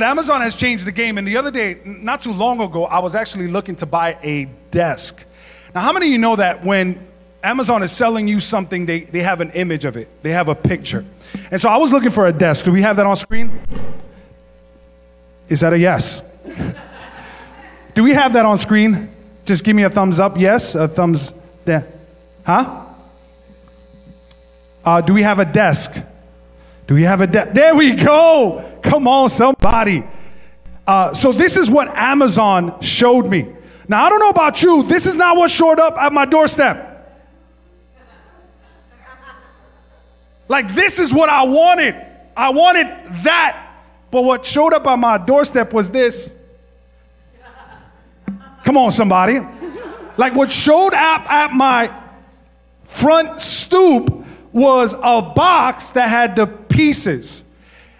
Amazon has changed the game. And the other day, not too long ago, I was actually looking to buy a desk. Now, how many of you know that when Amazon is selling you something, they, they have an image of it, they have a picture. And so I was looking for a desk. Do we have that on screen? Is that a yes? Do we have that on screen? Just give me a thumbs up. Yes, a thumbs there. Huh? Uh, do we have a desk? Do we have a desk? There we go. Come on, somebody. Uh, so this is what Amazon showed me. Now I don't know about you. This is not what showed up at my doorstep. Like this is what I wanted. I wanted that. But what showed up on my doorstep was this. Come on, somebody. Like what showed up at my front stoop was a box that had the pieces.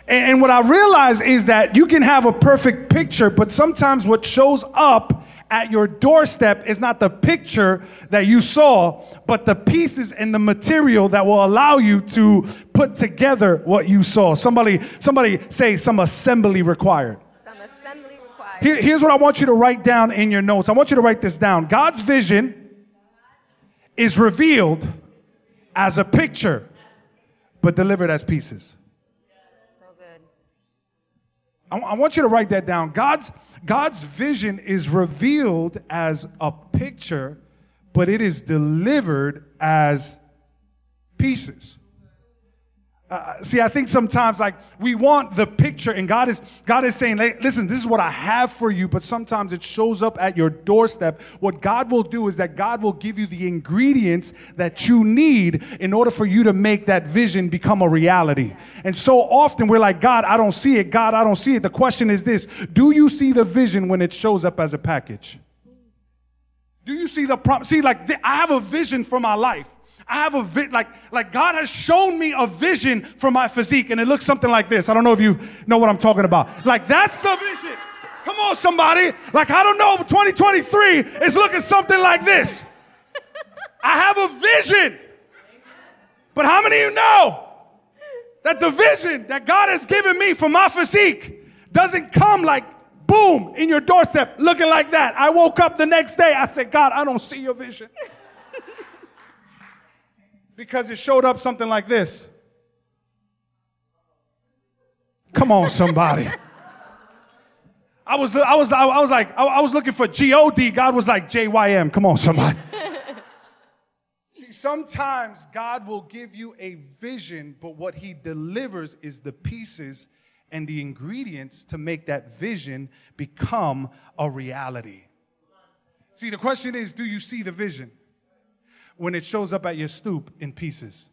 And, what I realize is that you can have a perfect picture, but sometimes what shows up at your doorstep is not the picture that you saw, but the pieces and the material that will allow you to put together what you saw. Somebody, somebody say some assembly required. Some assembly required. Here- here's what I want you to write down in your notes. I want you to write this down. God's vision is revealed as a picture, but delivered as pieces. So good. I, I want you to write that down. God's, God's vision is revealed as a picture, but it is delivered as pieces. Uh, see, I think sometimes like we want the picture, and God is God is saying, "Hey, "Listen, this is what I have for you." But sometimes it shows up at your doorstep. What God will do is that God will give you the ingredients that you need in order for you to make that vision become a reality. And so often we're like, "God, I don't see it. God, I don't see it." The question is this: Do you see the vision when it shows up as a package? Do you see the prom? See, like th- I have a vision for my life. I have a vi- like like God has shown me a vision for my physique, and it looks something like this. I don't know if you know what I'm talking about. Like that's the vision. Come on, somebody. Like I don't know, 2023 is looking something like this. I have a vision. But how many of you know that the vision that God has given me for my physique doesn't come like boom in your doorstep looking like that? I woke up the next day. I said, God, I don't see your vision because it showed up something like this. Come on, somebody. I was, I was, I was like, I was looking for G-O-D. God was like J-Y-M. Come on, somebody. See, sometimes God will give you a vision, but what he delivers is the pieces and the ingredients to make that vision become a reality. See, the question is, do you see the vision? When it shows up at your stoop in pieces?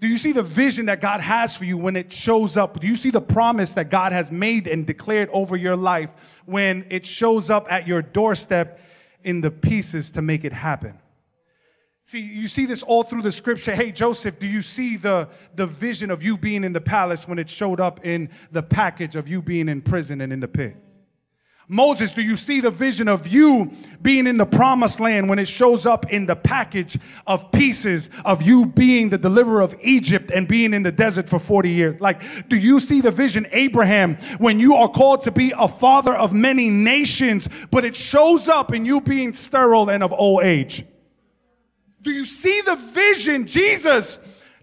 Do you see the vision that God has for you when it shows up? Do you see the promise that God has made and declared over your life when it shows up at your doorstep in the pieces to make it happen? See, you see this all through the scripture. Hey, Joseph, do you see the, the vision of you being in the palace when it showed up in the package of you being in prison and in the pit? Moses, do you see the vision of you being in the promised land when it shows up in the package of pieces of you being the deliverer of Egypt and being in the desert for 40 years? Like, do you see the vision, Abraham, when you are called to be a father of many nations, but it shows up in you being sterile and of old age? Do you see the vision, Jesus,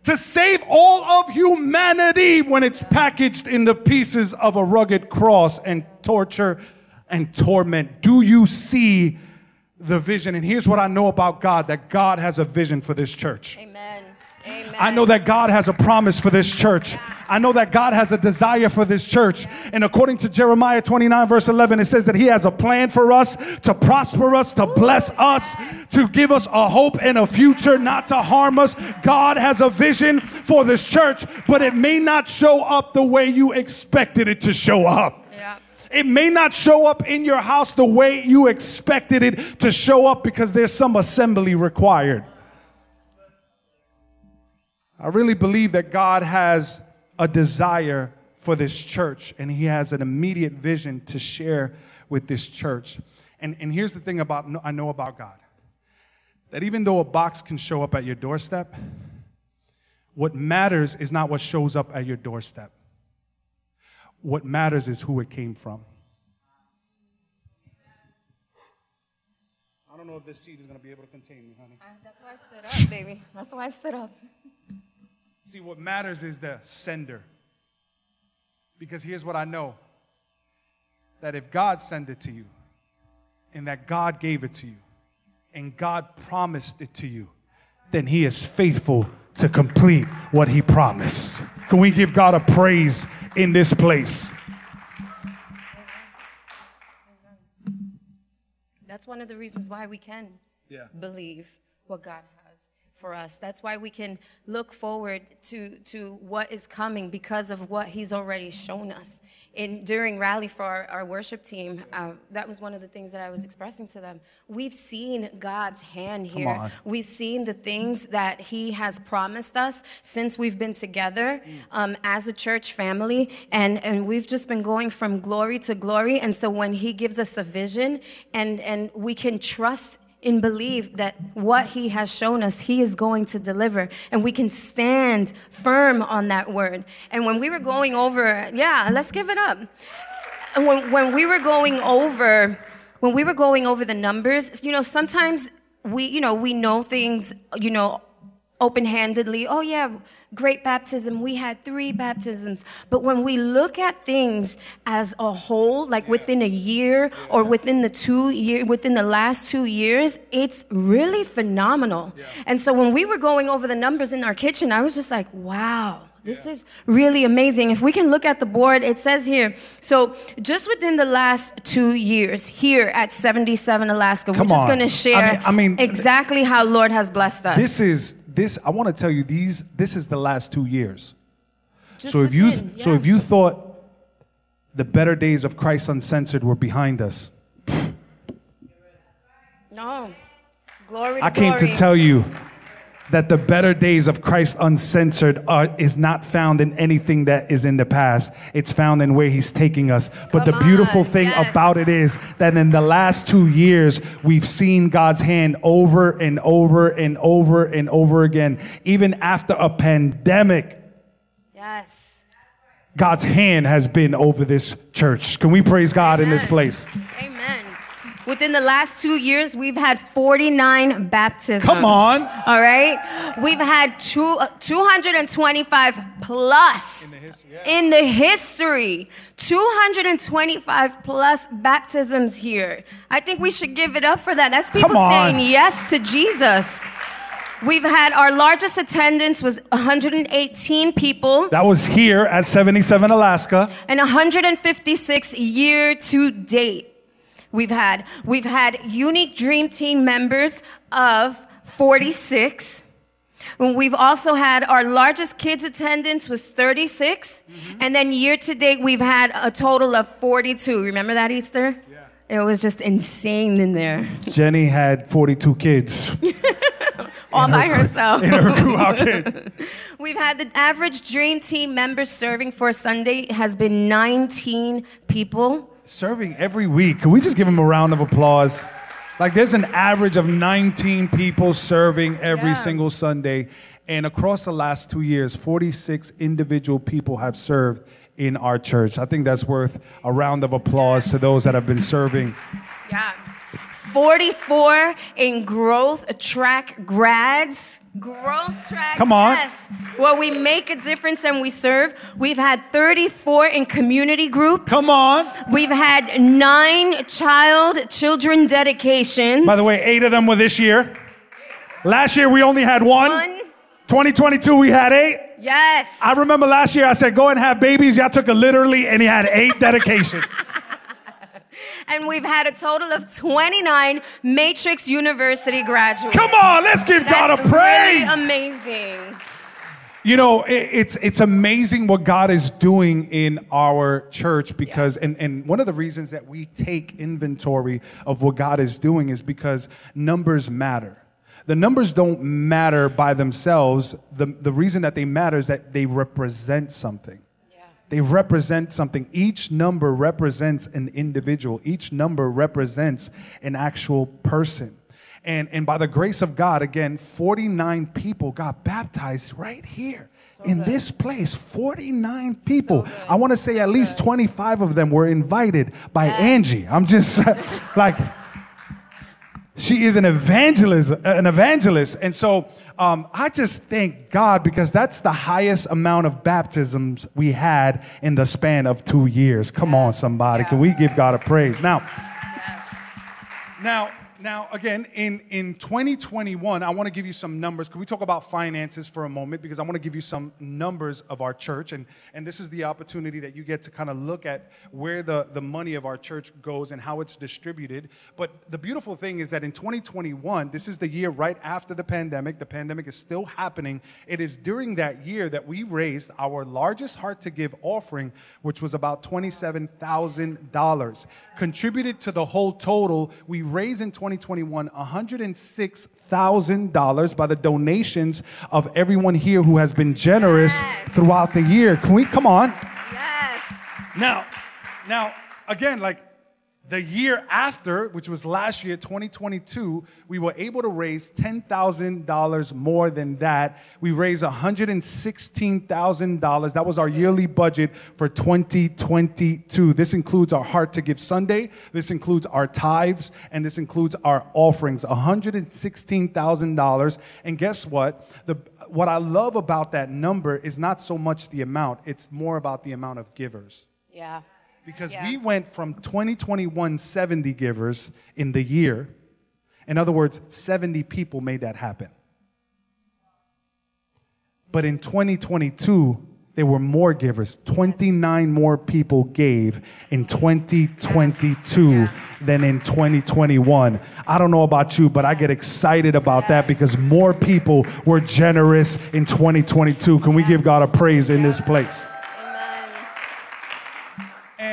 to save all of humanity when it's packaged in the pieces of a rugged cross and torture and torment? Do you see the vision? And here's what I know about God that God has a vision for this church. Amen. Amen. I know that God has a promise for this church. I know that God has a desire for this church. And according to Jeremiah 29, verse 11, it says that He has a plan for us to prosper us, to bless us, to give us a hope and a future, not to harm us. God has a vision for this church, but it may not show up the way you expected it to show up. It may not show up in your house the way you expected it to show up because there's some assembly required. I really believe that God has a desire for this church and He has an immediate vision to share with this church. And, and here's the thing about I know about God that even though a box can show up at your doorstep, what matters is not what shows up at your doorstep. What matters is who it came from. I don't know if this seat is going to be able to contain me, honey. Ah, that's why I stood up, baby. That's why I stood up. See, what matters is the sender. Because here's what I know that if God sent it to you, and that God gave it to you, and God promised it to you, then He is faithful to complete what He promised. Can we give God a praise in this place? That's one of the reasons why we can Yeah. believe what God has for us. That's why we can look forward to, to what is coming because of what He's already shown us. In, during rally for our, our worship team, uh, that was one of the things that I was expressing to them. We've seen God's hand here. We've seen the things that He has promised us since we've been together um, as a church family, and, and we've just been going from glory to glory. And so when He gives us a vision, and, and we can trust and believe that what He has shown us, He is going to deliver, and we can stand firm on that word. And when we were going over, yeah, let's give it up. When, when we were going over when we were going over the numbers you know sometimes we you know we know things you know open-handedly oh yeah great baptism we had three baptisms but when we look at things as a whole like within a year or within the two year within the last two years it's really phenomenal and so when we were going over the numbers in our kitchen i was just like wow this is really amazing. If we can look at the board, it says here. So, just within the last two years, here at 77 Alaska, Come we're just going to share I mean- I mean, exactly how Lord has blessed us. This is this I want to tell you these this is the last 2 years. Just so if you within, so if you thought the better days of Christ uncensored were behind us, no, glory. I came to tell you that the better days of Christ uncensored are, is not found in anything that is in the past. It's found in where he's taking us. But Come the beautiful on, thing yes. about it is that in the last two years, we've seen God's hand over and over and over and over again. Even after a pandemic, Yes. God's hand has been over this church. Can we praise God in this place? Amen. Within the last two years, we've had 49 baptisms. Come on. All right. We've had two, uh, 225 plus in the history. yeah. in the history. 225 plus baptisms here. I think we should give it up for that. That's people saying yes to Jesus. We've had our largest attendance was 118 people That was here at 77 Alaska. and 156 year to date we've had we've had unique dream team members of 46 we've also had our largest kids attendance was 36 mm-hmm. and then year to date we've had a total of 42 remember that easter? Yeah. it was just insane in there. Jenny had 42 kids. All by herself. in her crew out kids. We've had the average dream team member serving for Sunday has been 19 people. Serving every week. Can we just give them a round of applause? Like there's an average of 19 people serving every Yeah. single Sunday. And across the last two years, 46 individual people have served in our church. I think that's worth a round of applause to those that have been serving. Yeah. 44 in growth track grads. Growth track. Come on. Yes. Well, we make a difference and we serve. We've had 34 in community groups. Come on. We've had nine child children dedications. By the way, eight of them were this year. Last year we only had one. One. 2022 we had eight. Yes. I remember last year I said, go and have babies. Y'all took it literally, and he had eight dedications. And we've had a total of 29 Matrix University graduates. Come on, let's give God a That's praise. Really amazing. You know, it, it's it's amazing what God is doing in our church because, and, and one of the reasons that we take inventory of what God is doing is because numbers matter. The numbers don't matter by themselves. The, the reason that they matter is that they represent something. They represent something. Each number represents an individual. Each number represents an actual person. And, and by the grace of God, again, 49 people got baptized right here in this place. 49 people. good. I want to say at least 25 of them were invited by Angie. I'm just like, she is an evangelist, an evangelist. And so um, I just thank God because that's the highest amount of baptisms we had in the span of two years. Come on, somebody. Can we give God a praise? Now, now, now, again, in, in 2021, I want to give you some numbers. Can we talk about finances for a moment? Because I want to give you some numbers of our church. And, and this is the opportunity that you get to kind of look at where the, the money of our church goes and how it's distributed. But the beautiful thing is that in 2021, this is the year right after the pandemic. The pandemic is still happening. It is during that year that we raised our largest heart to give offering, which was about $27,000. Contributed to the whole total, we raised in 2021 $106,000 by the donations of everyone here who has been generous Yes. throughout the year. Can we come on? Yes. Now, now again, like the year after, which was last year, 2022, we were able to raise $10,000 more than that. We raised $116,000. That was our yearly budget for 2022. This includes our Heart to Give Sunday, this includes our tithes, and this includes our offerings. $116,000. And guess what? The, what I love about that number is not so much the amount, it's more about the amount of givers Yeah. Because Yeah. we went from 2021 70 givers in the year. In other words, 70 people made that happen. But in 2022, there were more givers. 29 more people gave in 2022 Yeah. than in 2021. I don't know about you, but I get excited about that because more people were generous in 2022. Can we give God a praise in this place?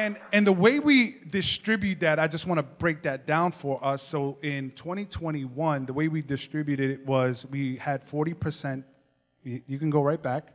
And and the way we distribute that, I just want to break that down for us. So in 2021, the way we distributed it was we had 40%. You can go right back.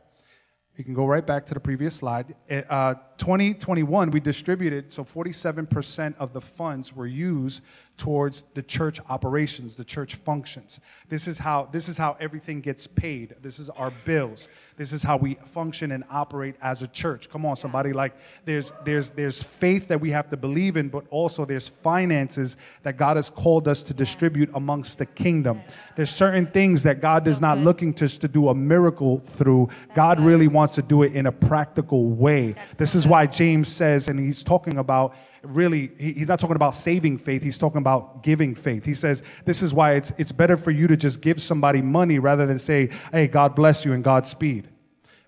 You can go right back to the previous slide. Uh, 2021, we distributed, so 47% of the funds were used towards the church operations, the church functions. This is how this is how everything gets paid. This is our bills. This is how we function and operate as a church. Come on, somebody. Like there's there's there's faith that we have to believe in, but also there's finances that God has called us to distribute amongst the kingdom. There's certain things that God is not looking to to do a miracle through. God really wants to do it in a practical way. This is why James says, and he's talking about really, he- he's not talking about saving faith, he's talking about giving faith. He says, This is why it's, it's better for you to just give somebody money rather than say, Hey, God bless you and Godspeed.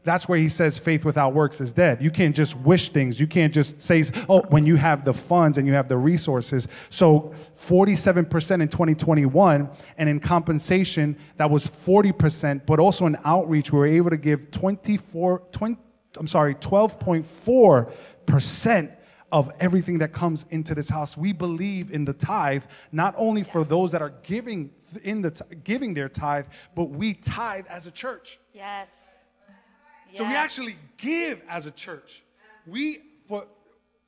That's where he says faith without works is dead. You can't just wish things. You can't just say, oh, when you have the funds and you have the resources. So 47% in 2021, and in compensation, that was 40%, but also in outreach, we were able to give 24, 20, I'm sorry, 12.4% of everything that comes into this house. We believe in the tithe, not only for those that are giving in the giving their tithe, but we tithe as a church. Yes. So we actually give as a church. We for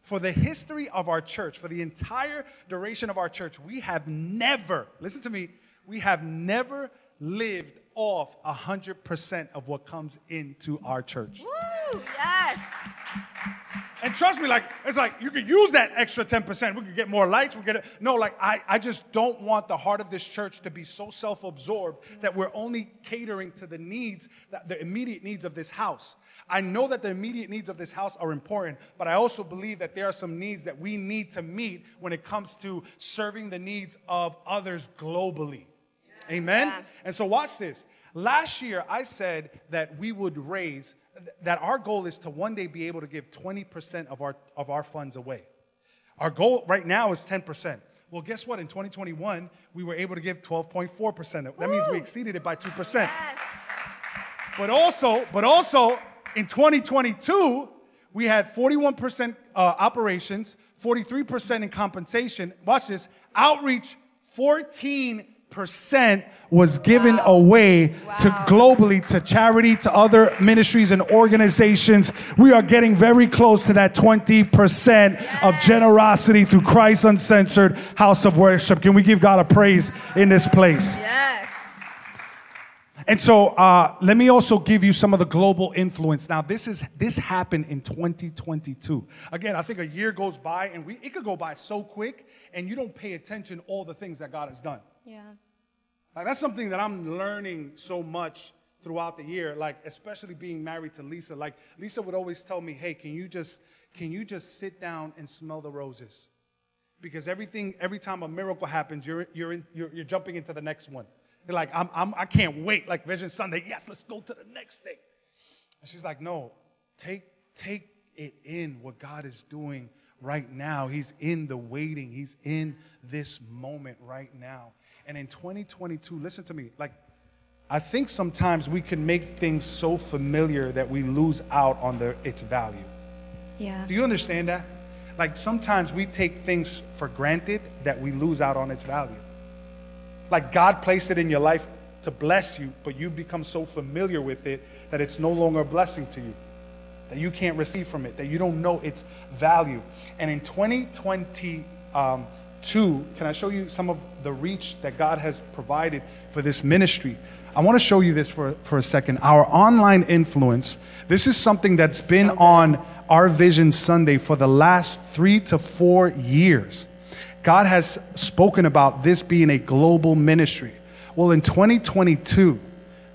for the history of our church, for the entire duration of our church, we have never, listen to me, we have never lived off 100% of what comes into our church. Woo! Yes. And trust me, like, it's like you could use that extra 10%. We could get more lights. We get it. No, like, I, I just don't want the heart of this church to be so self absorbed that we're only catering to the needs, that, the immediate needs of this house. I know that the immediate needs of this house are important, but I also believe that there are some needs that we need to meet when it comes to serving the needs of others globally. Amen? Yeah. And so, watch this. Last year, I said that we would raise, that our goal is to one day be able to give 20% of our, of our funds away. Our goal right now is 10%. Well, guess what? In 2021, we were able to give 12.4%. That means we exceeded it by 2%. Yes. But also, but also in 2022, we had 41% uh, operations, 43% in compensation. Watch this. Outreach, 14%. Percent was given away to globally to charity, to other ministries and organizations. We are getting very close to that 20% of generosity through Christ Uncensored House of Worship. Can we give God a praise in this place? Yes. And so, uh, let me also give you some of the global influence. Now, this is this happened in 2022. Again, I think a year goes by, and we it could go by so quick, and you don't pay attention all the things that God has done. Yeah. Like that's something that I'm learning so much throughout the year. Like especially being married to Lisa. Like Lisa would always tell me, "Hey, can you just can you just sit down and smell the roses?" Because everything every time a miracle happens, you're you're in, you're, you're jumping into the next one. You're like, I'm, I'm I can't wait. Like Vision Sunday, yes, let's go to the next thing. And she's like, No, take take it in what God is doing right now. He's in the waiting. He's in this moment right now. And in 2022, listen to me, like I think sometimes we can make things so familiar that we lose out on its value. Yeah. Do you understand that? Like sometimes we take things for granted that we lose out on its value. Like God placed it in your life to bless you, but you've become so familiar with it that it's no longer a blessing to you, that you can't receive from it, that you don't know its value. And in um, 2022, can I show you some of the reach that God has provided for this ministry? I want to show you this for, for a second. Our online influence, this is something that's been on our Vision Sunday for the last three to four years. God has spoken about this being a global ministry. Well, in 2022,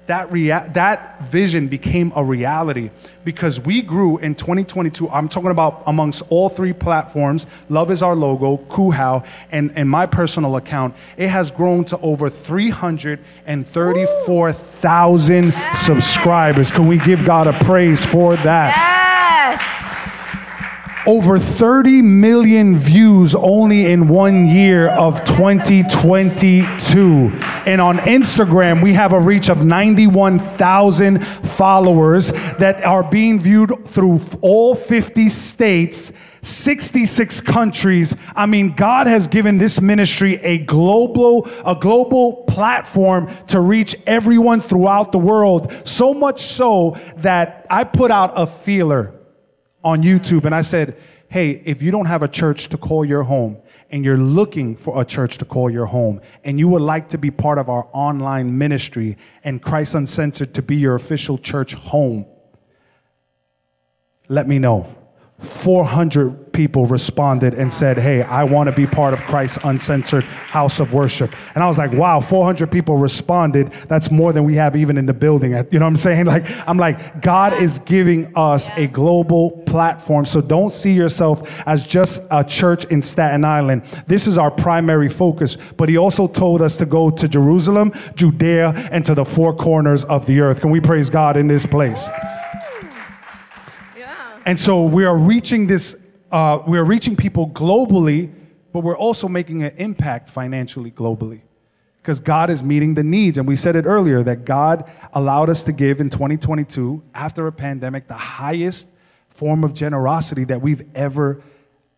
that, rea- that vision became a reality because we grew in 2022. I'm talking about amongst all three platforms Love is our logo, Kuhau, and, and my personal account. It has grown to over 334,000 subscribers. Can we give God a praise for that? Yes. Over 30 million views only in one year of 2022. And on Instagram, we have a reach of 91,000 followers that are being viewed through all 50 states. 66 countries. I mean, God has given this ministry a global, a global platform to reach everyone throughout the world. So much so that I put out a feeler on YouTube and I said, hey, if you don't have a church to call your home and you're looking for a church to call your home and you would like to be part of our online ministry and Christ Uncensored to be your official church home, let me know. 400 people responded and said, Hey, I want to be part of Christ's uncensored house of worship. And I was like, Wow, 400 people responded. That's more than we have even in the building. You know what I'm saying? Like, I'm like, God is giving us a global platform. So don't see yourself as just a church in Staten Island. This is our primary focus. But He also told us to go to Jerusalem, Judea, and to the four corners of the earth. Can we praise God in this place? And so we are reaching this, uh, we are reaching people globally, but we're also making an impact financially globally. Because God is meeting the needs. And we said it earlier that God allowed us to give in 2022, after a pandemic, the highest form of generosity that we've ever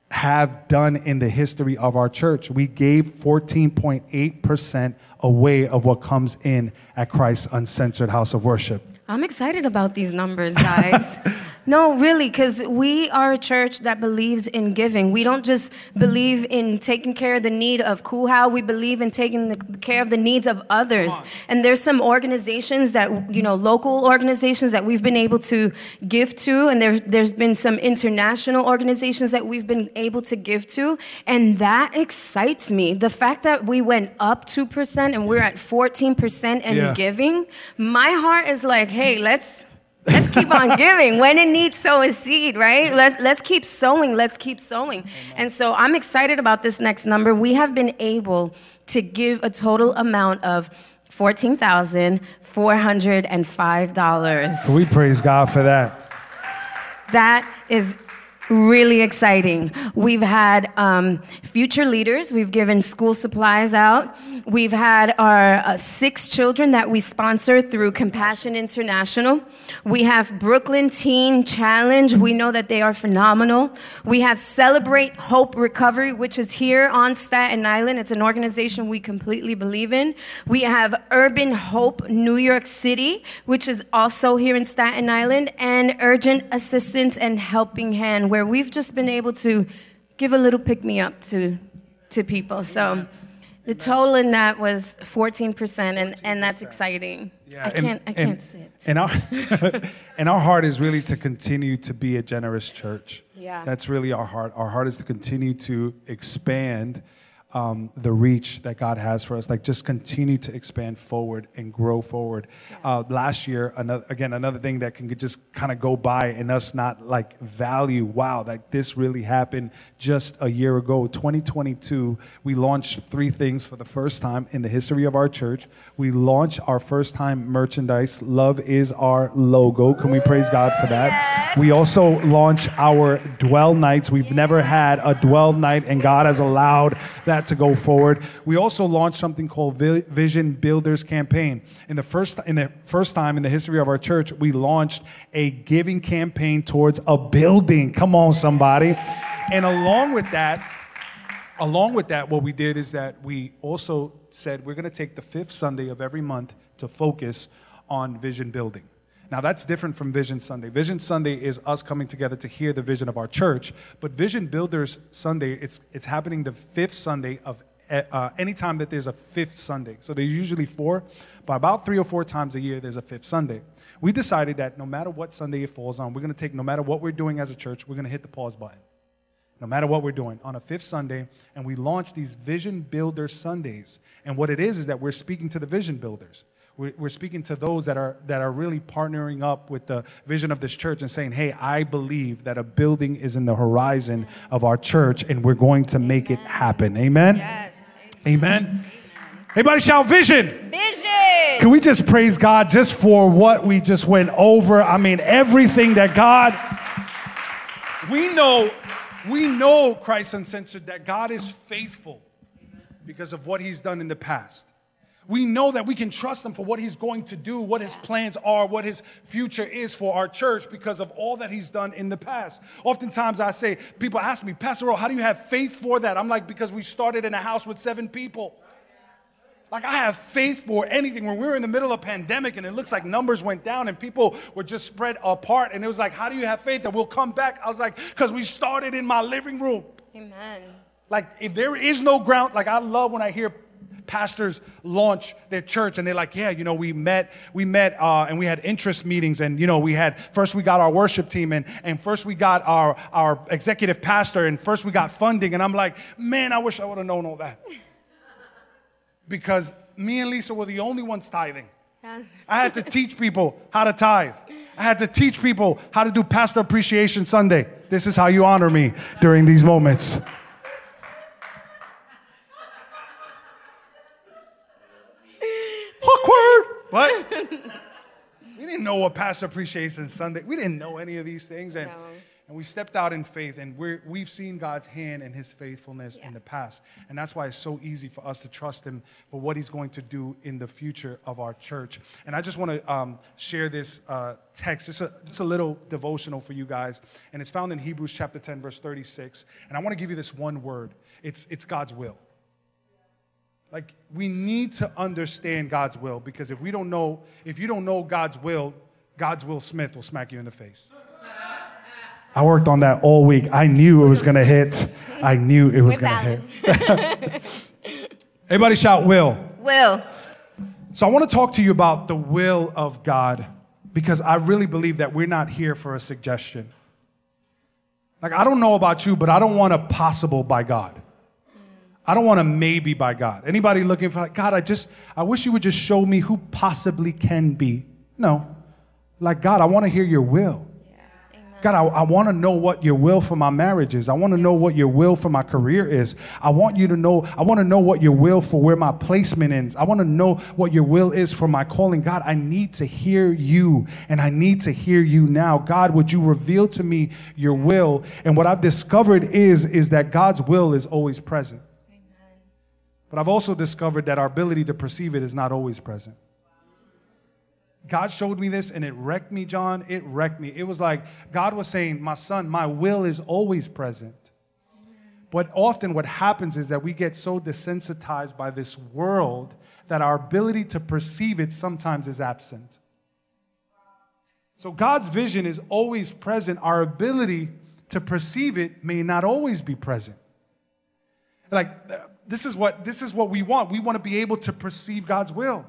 have done in the history of our church. We gave 14.8% away of what comes in at Christ's Uncensored House of Worship. I'm excited about these numbers, guys. no, really, because we are a church that believes in giving. We don't just believe in taking care of the need of Kuhau. We believe in taking the care of the needs of others. And there's some organizations that, you know, local organizations that we've been able to give to, and there, there's been some international organizations that we've been able to give to. And that excites me. The fact that we went up 2% and we're at 14% in Yeah. giving, my heart is like, hey, let's let's keep on giving. When in need, sow a seed, right? Let's let's keep sowing. Let's keep sowing. And so I'm excited about this next number. We have been able to give a total amount of fourteen thousand four hundred and five dollars. We praise God for that. That is really exciting. We've had um, future leaders, we've given school supplies out, we've had our uh, six children that we sponsor through Compassion International. We have Brooklyn Teen Challenge, we know that they are phenomenal. We have Celebrate Hope Recovery, which is here on Staten Island. It's an organization we completely believe in. We have Urban Hope New York City, which is also here in Staten Island, and Urgent Assistance and Helping Hand, where we've just been able to give a little pick me up to, to people. So the total in that was 14%, and, and that's exciting. Yeah, I and- can't, I and- can't sit. And our and our heart is really to continue to be a generous church. Yeah. That's really our heart. Our heart is to continue to expand um, the reach that God has for us. Like just continue to expand forward and grow forward. Uh, last year, another again another thing that can just kind of go by and us not like value. Wow, like this really happened just a year ago, 2022. We launched three things for the first time in the history of our church. We launched our first time merchandise. Love is our logo. Can we praise God for that? We also launched our dwell nights. We've never had a dwell night, and God has allowed that to go forward. We also launched something called Vision Builders Campaign. In the first in the first time in the history of our church, we launched a giving campaign towards a building. Come on, somebody. And along with that, along with that, what we did is that we also said we're going to take the fifth Sunday of every month to focus on vision building. Now, that's different from Vision Sunday. Vision Sunday is us coming together to hear the vision of our church, but Vision Builders Sunday, it's, it's happening the fifth Sunday of uh, uh, anytime that there's a fifth Sunday. So there's usually four, but about three or four times a year, there's a fifth Sunday. We decided that no matter what Sunday it falls on, we're going to take, no matter what we're doing as a church, we're going to hit the pause button no matter what we're doing, on a fifth Sunday, and we launch these Vision Builder Sundays. And what it is is that we're speaking to the vision builders. We're, we're speaking to those that are that are really partnering up with the vision of this church and saying, "Hey, I believe that a building is in the horizon of our church, and we're going to make it happen." Amen. Yes. Amen. Everybody shout vision. Vision! Can we just praise God just for what we just went over? I mean, everything that God, we know, we know, Christ Uncensored, that God is faithful because of what He's done in the past. We know that we can trust Him for what He's going to do, what His plans are, what His future is for our church because of all that He's done in the past. Oftentimes I say, people ask me, Pastor Ro, how do you have faith for that? I'm like, because we started in a house with seven people. Like I have faith for anything. When we were in the middle of a pandemic and it looks like numbers went down and people were just spread apart, and it was like, how do you have faith that we'll come back? I was like, because we started in my living room. Amen. Like if there is no ground, like I love when I hear pastors launch their church and they're like, yeah, you know, we met, we met, uh, and we had interest meetings, and you know, we had first we got our worship team, and and first we got our our executive pastor, and first we got funding, and I'm like, man, I wish I would have known all that because me and Lisa were the only ones tithing. I had to teach people how to tithe. I had to teach people how to do Pastor Appreciation Sunday. This is how you honor me during these moments. But we didn't know what Pastor Appreciation Sunday. We didn't know any of these things, and No. and we stepped out in faith, and we're, we've seen God's hand and His faithfulness in the past, and that's why it's so easy for us to trust Him for what He's going to do in the future of our church. And I just want to um, share this uh, text, just a, just a little devotional for you guys, and it's found in Hebrews chapter 10, verse 36. And I want to give you this one word. It's it's God's will. Like we need to understand God's will because if we don't know, if you don't know God's will, God's Will Smith will smack you in the face. I worked on that all week. I knew it was gonna hit. I knew it was With gonna Alan. hit. Everybody shout will. Will. So I want to talk to you about the will of God because I really believe that we're not here for a suggestion. Like I don't know about you, but I don't want a possible by God. I don't want a maybe by God. Anybody looking for like, God, I just I wish you would just show me who possibly can be. No. Like God, I want to hear your will. God, I, I want to know what your will for my marriage is. I want to know what your will for my career is. I want you to know, I want to know what your will for where my placement is. I want to know what your will is for my calling. God, I need to hear you and I need to hear you now. God, would you reveal to me your will? And what I've discovered is, is that God's will is always present. But I've also discovered that our ability to perceive it is not always present. God showed me this and it wrecked me, John. It wrecked me. It was like God was saying, My son, my will is always present. But often what happens is that we get so desensitized by this world that our ability to perceive it sometimes is absent. So God's vision is always present. Our ability to perceive it may not always be present. Like this is what this is what we want. We want to be able to perceive God's will.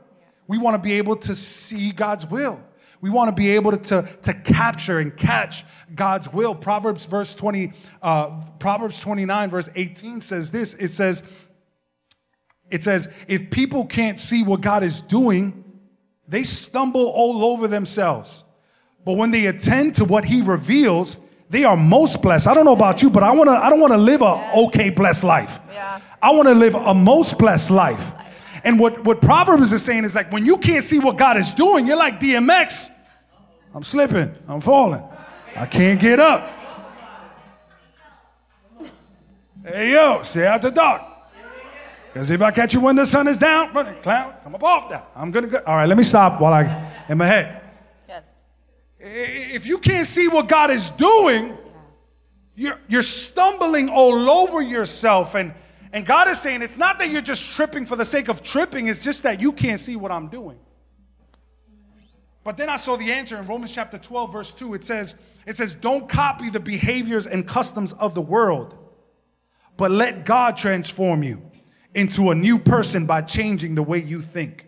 We want to be able to see God's will. We want to be able to, to, to capture and catch God's will. Proverbs verse 20, uh, Proverbs 29, verse 18 says this. It says, it says, if people can't see what God is doing, they stumble all over themselves. But when they attend to what he reveals, they are most blessed. I don't know about you, but I want to I don't want to live a okay blessed life. Yeah. I want to live a most blessed life. And what, what Proverbs is saying is like when you can't see what God is doing, you're like DMX. I'm slipping, I'm falling, I can't get up. Hey yo, stay out the dark. Because if I catch you when the sun is down, running clown, come up off that. I'm gonna go. All right, let me stop while I in my head. Yes. If you can't see what God is doing, you're, you're stumbling all over yourself and and God is saying it's not that you're just tripping for the sake of tripping, it's just that you can't see what I'm doing. But then I saw the answer in Romans chapter 12, verse 2. It says, it says, Don't copy the behaviors and customs of the world, but let God transform you into a new person by changing the way you think.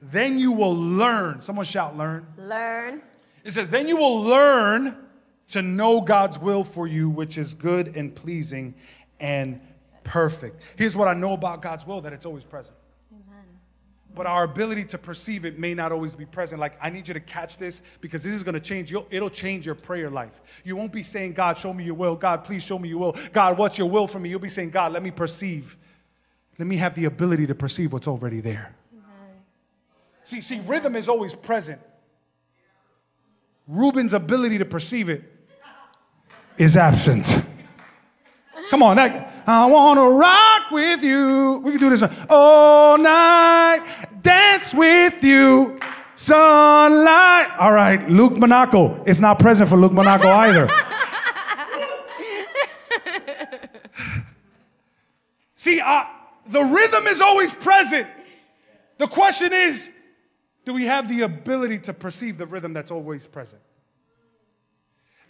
Then you will learn. Someone shout, learn. Learn. It says, Then you will learn to know God's will for you, which is good and pleasing and perfect. Here's what I know about God's will that it's always present. Amen. But our ability to perceive it may not always be present. Like, I need you to catch this because this is going to change. You'll, it'll change your prayer life. You won't be saying, God, show me your will. God, please show me your will. God, what's your will for me? You'll be saying, God, let me perceive. Let me have the ability to perceive what's already there. Amen. See, see, rhythm is always present. Reuben's ability to perceive it is absent. Come on, that, I want to rock with you. We can do this one. all night, dance with you, sunlight. All right, Luke Monaco. It's not present for Luke Monaco either. See, uh, the rhythm is always present. The question is, do we have the ability to perceive the rhythm that's always present?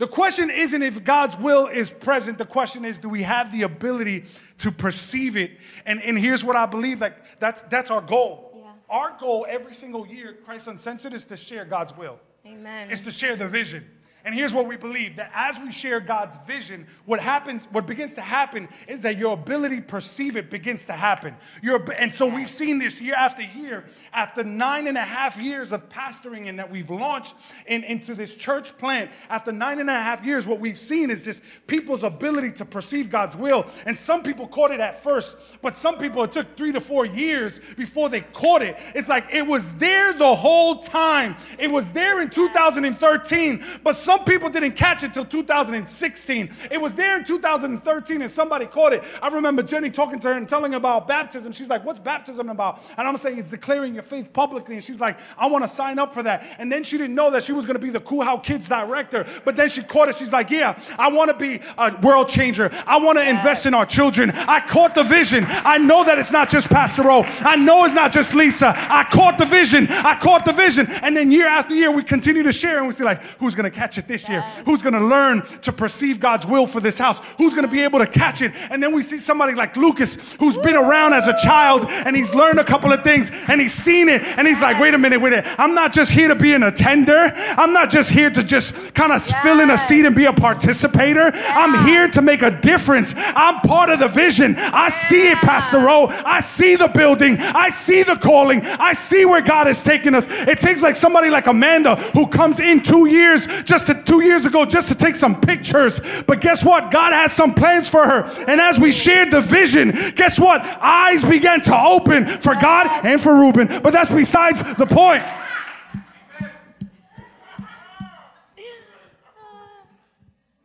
The question isn't if God's will is present. The question is, do we have the ability to perceive it? And, and here's what I believe like that's, that's our goal. Yeah. Our goal every single year, Christ Uncensored, is to share God's will. Amen. Is to share the vision. And here's what we believe that as we share God's vision, what happens, what begins to happen is that your ability to perceive it begins to happen. Your, and so we've seen this year after year, after nine and a half years of pastoring and that we've launched in, into this church plant, after nine and a half years, what we've seen is just people's ability to perceive God's will. And some people caught it at first, but some people, it took three to four years before they caught it. It's like it was there the whole time. It was there in 2013, but some some people didn't catch it till 2016. It was there in 2013 and somebody caught it. I remember Jenny talking to her and telling about baptism. She's like, What's baptism about? And I'm saying, It's declaring your faith publicly. And she's like, I want to sign up for that. And then she didn't know that she was going to be the Cool Kids director. But then she caught it. She's like, Yeah, I want to be a world changer. I want to yes. invest in our children. I caught the vision. I know that it's not just Pastor O. I know it's not just Lisa. I caught the vision. I caught the vision. And then year after year, we continue to share and we see, like, who's going to catch it? It this year? Who's going to learn to perceive God's will for this house? Who's going to be able to catch it? And then we see somebody like Lucas who's been around as a child and he's learned a couple of things and he's seen it and he's like, wait a minute, wait a minute. I'm not just here to be an attender. I'm not just here to just kind of fill in a seat and be a participator. I'm here to make a difference. I'm part of the vision. I see it, Pastor O. I see the building. I see the calling. I see where God is taking us. It takes like somebody like Amanda who comes in two years just to to two years ago just to take some pictures. But guess what? God had some plans for her. And as we shared the vision, guess what? Eyes began to open for God and for Ruben. But that's besides the point.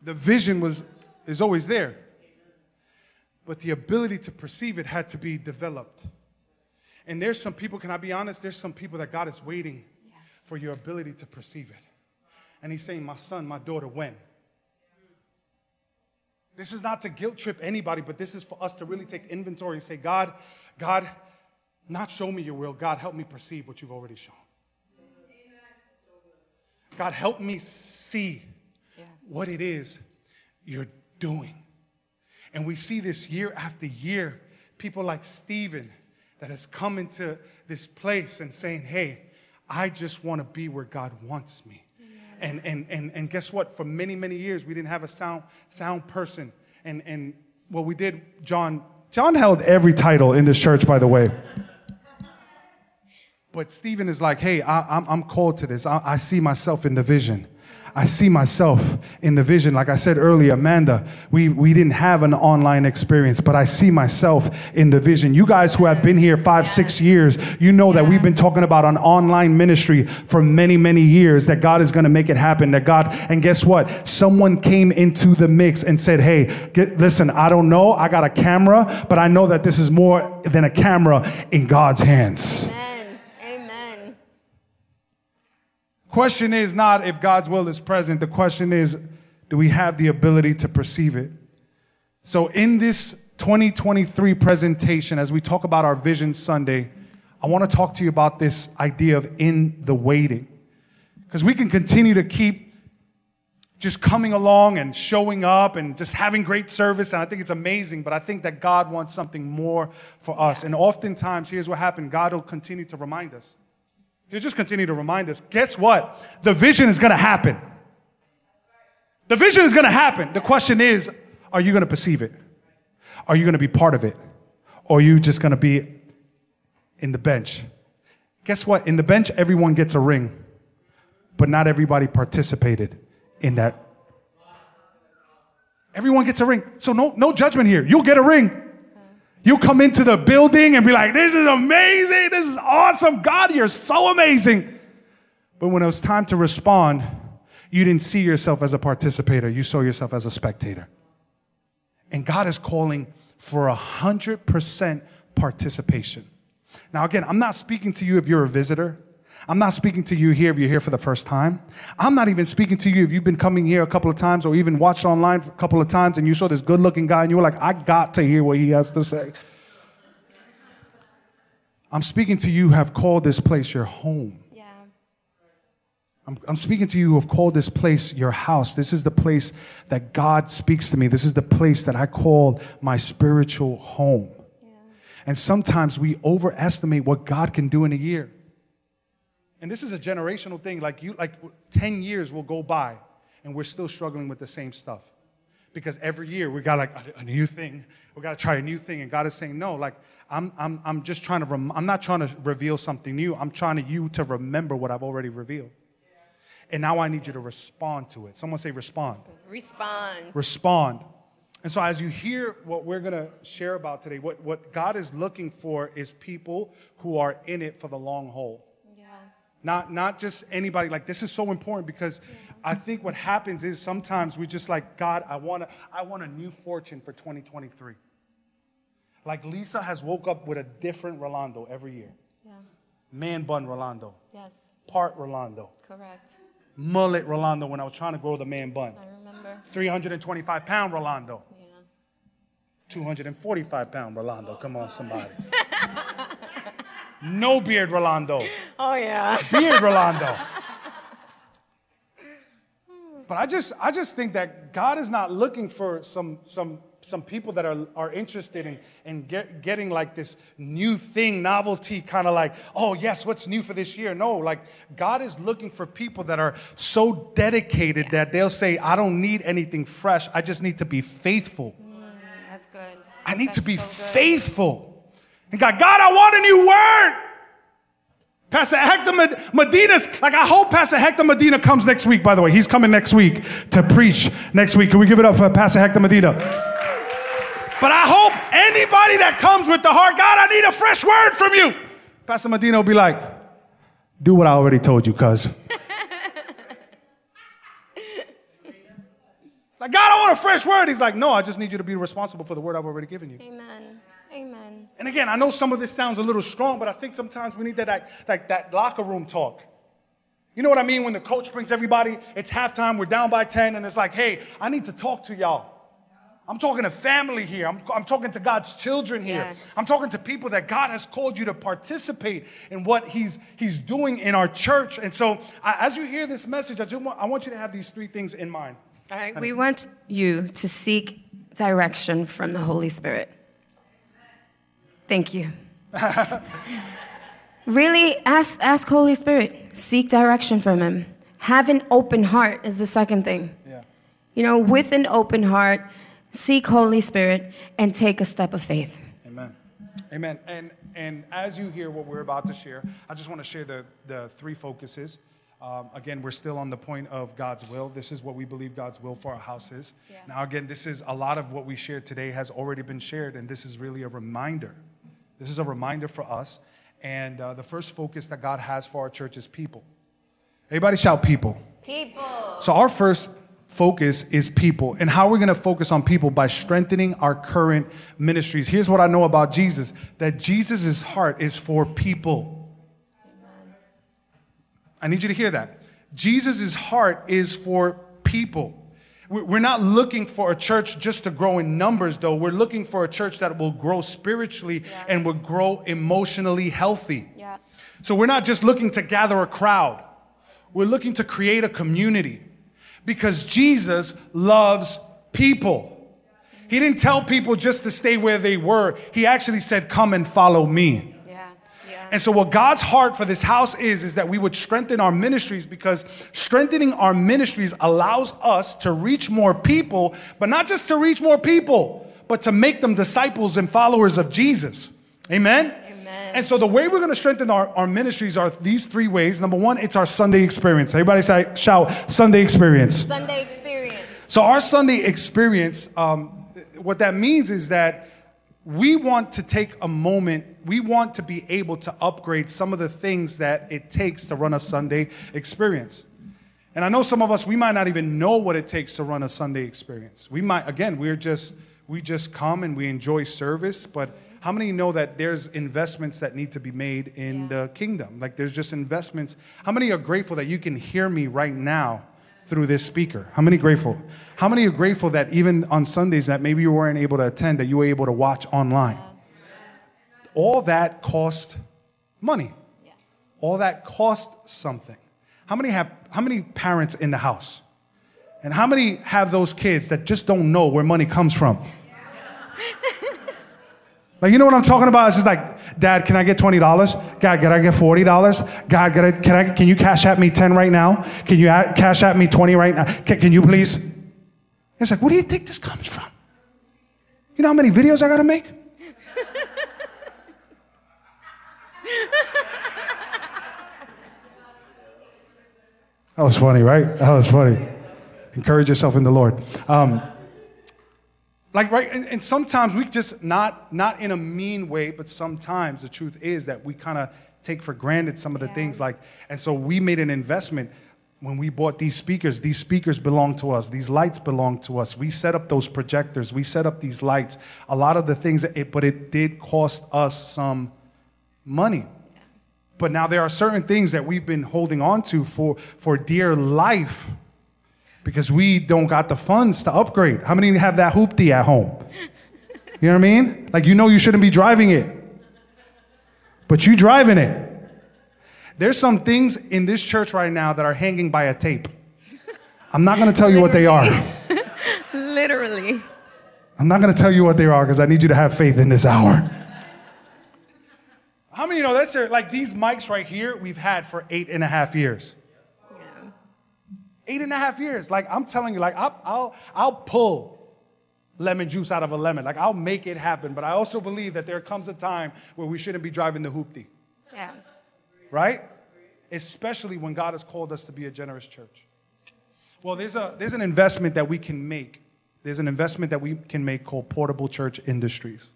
The vision was is always there. But the ability to perceive it had to be developed. And there's some people, can I be honest? There's some people that God is waiting yes. for your ability to perceive it. And He's saying, My son, my daughter, when? This is not to guilt trip anybody, but this is for us to really take inventory and say, God, God, not show me your will. God, help me perceive what you've already shown. God, help me see yeah. what it is you're doing. And we see this year after year, people like Stephen that has come into this place and saying, hey, I just want to be where God wants me. And, and, and, and guess what? For many, many years, we didn't have a sound, sound person. And, and well, we did, John. John held every title in this church, by the way. But Stephen is like, hey, I, am I'm called to this. I, I see myself in the vision. I see myself in the vision. Like I said earlier, Amanda, we, we didn't have an online experience, but I see myself in the vision. You guys who have been here five, six years, you know that we've been talking about an online ministry for many, many years, that God is going to make it happen. That God, and guess what? Someone came into the mix and said, Hey, get, listen, I don't know. I got a camera, but I know that this is more than a camera in God's hands. Amen. The question is not if God's will is present. The question is, do we have the ability to perceive it? So, in this 2023 presentation, as we talk about our Vision Sunday, I want to talk to you about this idea of in the waiting. Because we can continue to keep just coming along and showing up and just having great service, and I think it's amazing, but I think that God wants something more for us. And oftentimes, here's what happened God will continue to remind us He'll just continue to remind us guess what? The vision is going to happen. The vision is going to happen. The question is are you going to perceive it? Are you going to be part of it? Or are you just going to be in the bench? Guess what? In the bench, everyone gets a ring, but not everybody participated in that. Everyone gets a ring. So, no, no judgment here. You'll get a ring. You come into the building and be like, this is amazing, this is awesome. God, you're so amazing. But when it was time to respond, you didn't see yourself as a participator, you saw yourself as a spectator. And God is calling for a 100% participation. Now, again, I'm not speaking to you if you're a visitor. I'm not speaking to you here if you're here for the first time. I'm not even speaking to you if you've been coming here a couple of times or even watched online a couple of times and you saw this good looking guy and you were like, I got to hear what he has to say. I'm speaking to you who have called this place your home. Yeah. I'm, I'm speaking to you who have called this place your house. This is the place that God speaks to me. This is the place that I call my spiritual home. Yeah. And sometimes we overestimate what God can do in a year. And this is a generational thing. Like you, like 10 years will go by and we're still struggling with the same stuff. Because every year we got like a, a new thing. We got to try a new thing. And God is saying, no, like I'm, I'm, I'm just trying to, rem- I'm not trying to reveal something new. I'm trying to you to remember what I've already revealed. And now I need you to respond to it. Someone say respond. Respond. Respond. And so, as you hear what we're going to share about today, what, what God is looking for is people who are in it for the long haul. Not, not just anybody. Like, this is so important because I think what happens is sometimes we just like, God, I want to, I want a new fortune for 2023. Like Lisa has woke up with a different Rolando every year. Yeah. Man bun Rolando. Yes. Part Rolando. Correct. Mullet Rolando when I was trying to grow the man bun. I remember. 325 pound Rolando. Yeah. 245 pound Rolando. Come on, somebody. No beard Rolando. Oh yeah. Beard Rolando. but I just I just think that God is not looking for some some some people that are, are interested in, in get, getting like this new thing, novelty, kind of like, oh, yes, what's new for this year? No, like God is looking for people that are so dedicated yeah. that they'll say, I don't need anything fresh. I just need to be faithful. Mm, that's good. I need that's to be so faithful. And God, God, I want a new word. Pastor Hector Medina's, like I hope Pastor Hector Medina comes next week, by the way. He's coming next week to preach next week. Can we give it up for Pastor Hector Medina? But I hope anybody that comes with the heart, God, I need a fresh word from you. Pastor Medina will be like, do what I already told you, cuz. like, God, I want a fresh word. He's like, no, I just need you to be responsible for the word I've already given you. Amen. And again, I know some of this sounds a little strong, but I think sometimes we need that, that, that, that locker room talk. You know what I mean? When the coach brings everybody, it's halftime, we're down by 10, and it's like, hey, I need to talk to y'all. I'm talking to family here. I'm, I'm talking to God's children here. Yes. I'm talking to people that God has called you to participate in what He's, he's doing in our church. And so, I, as you hear this message, I, just want, I want you to have these three things in mind. All right. We want you to seek direction from the Holy Spirit. Thank you. really, ask, ask Holy Spirit. Seek direction from Him. Have an open heart is the second thing. Yeah. You know, with an open heart, seek Holy Spirit and take a step of faith. Amen. Amen. And and as you hear what we're about to share, I just want to share the, the three focuses. Um, again, we're still on the point of God's will. This is what we believe God's will for our house is. Yeah. Now, again, this is a lot of what we shared today has already been shared, and this is really a reminder. This is a reminder for us. And uh, the first focus that God has for our church is people. Everybody shout people. People. So, our first focus is people. And how we're going to focus on people by strengthening our current ministries. Here's what I know about Jesus that Jesus' heart is for people. I need you to hear that. Jesus' heart is for people. We- We're not looking for a church just to grow in numbers, though. We're looking for a church that will grow spiritually Yes. and will grow emotionally healthy. Yeah. So we're not just looking to gather a crowd, we're looking to create a community because Jesus loves people. He didn't tell people just to stay where they were, He actually said, Come and follow me. And so what God's heart for this house is is that we would strengthen our ministries because strengthening our ministries allows us to reach more people, but not just to reach more people, but to make them disciples and followers of Jesus. Amen. Amen. And so the way we're going to strengthen our, our ministries are these three ways. Number one, it's our Sunday experience. Everybody say, shout, Sunday experience. Sunday experience. So our Sunday experience, um, what that means is that we want to take a moment. We want to be able to upgrade some of the things that it takes to run a Sunday experience. And I know some of us we might not even know what it takes to run a Sunday experience. We might again we're just we just come and we enjoy service, but how many know that there's investments that need to be made in Yeah. the kingdom? Like there's just investments. How many are grateful that you can hear me right now through this speaker? How many grateful? How many are grateful that even on Sundays that maybe you weren't able to attend that you were able to watch online? All that cost money. Yes. All that cost something. How many have how many parents in the house? And how many have those kids that just don't know where money comes from? like you know what I'm talking about? It's just like, Dad, can I get twenty dollars? God, can I get forty dollars? God, can I, can I can you cash at me ten right now? Can you cash at me twenty right now? Can, can you please? It's like, what do you think this comes from? You know how many videos I gotta make? That was funny, right? That was funny. Encourage yourself in the Lord. Um, like right, and, and sometimes we just not not in a mean way, but sometimes the truth is that we kind of take for granted some of the Yeah. things. Like, and so we made an investment when we bought these speakers. These speakers belong to us. These lights belong to us. We set up those projectors. We set up these lights. A lot of the things, it, but it did cost us some money. But now there are certain things that we've been holding on to for, for dear life because we don't got the funds to upgrade. How many have that hoopty at home? You know what I mean? Like you know you shouldn't be driving it. But you driving it. There's some things in this church right now that are hanging by a tape. I'm not going to tell you what they are. Literally. I'm not going to tell you what they are because I need you to have faith in this hour. How many of you know that's like these mics right here we've had for eight and a half years? Eight and a half years. Like I'm telling you, like I'll, I'll, I'll pull lemon juice out of a lemon. Like I'll make it happen. But I also believe that there comes a time where we shouldn't be driving the hoopty. Yeah. right? Especially when God has called us to be a generous church. Well, there's, a, there's an investment that we can make. There's an investment that we can make called Portable Church Industries.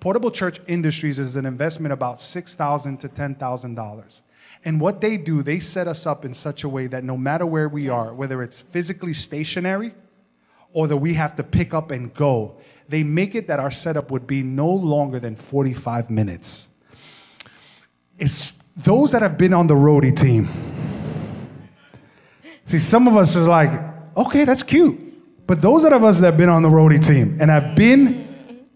Portable Church Industries is an investment about 6,000 to $10,000. And what they do, they set us up in such a way that no matter where we are, whether it's physically stationary or that we have to pick up and go, they make it that our setup would be no longer than 45 minutes. It's those that have been on the roadie team. See, some of us are like, okay, that's cute. But those of us that have been on the roadie team and have been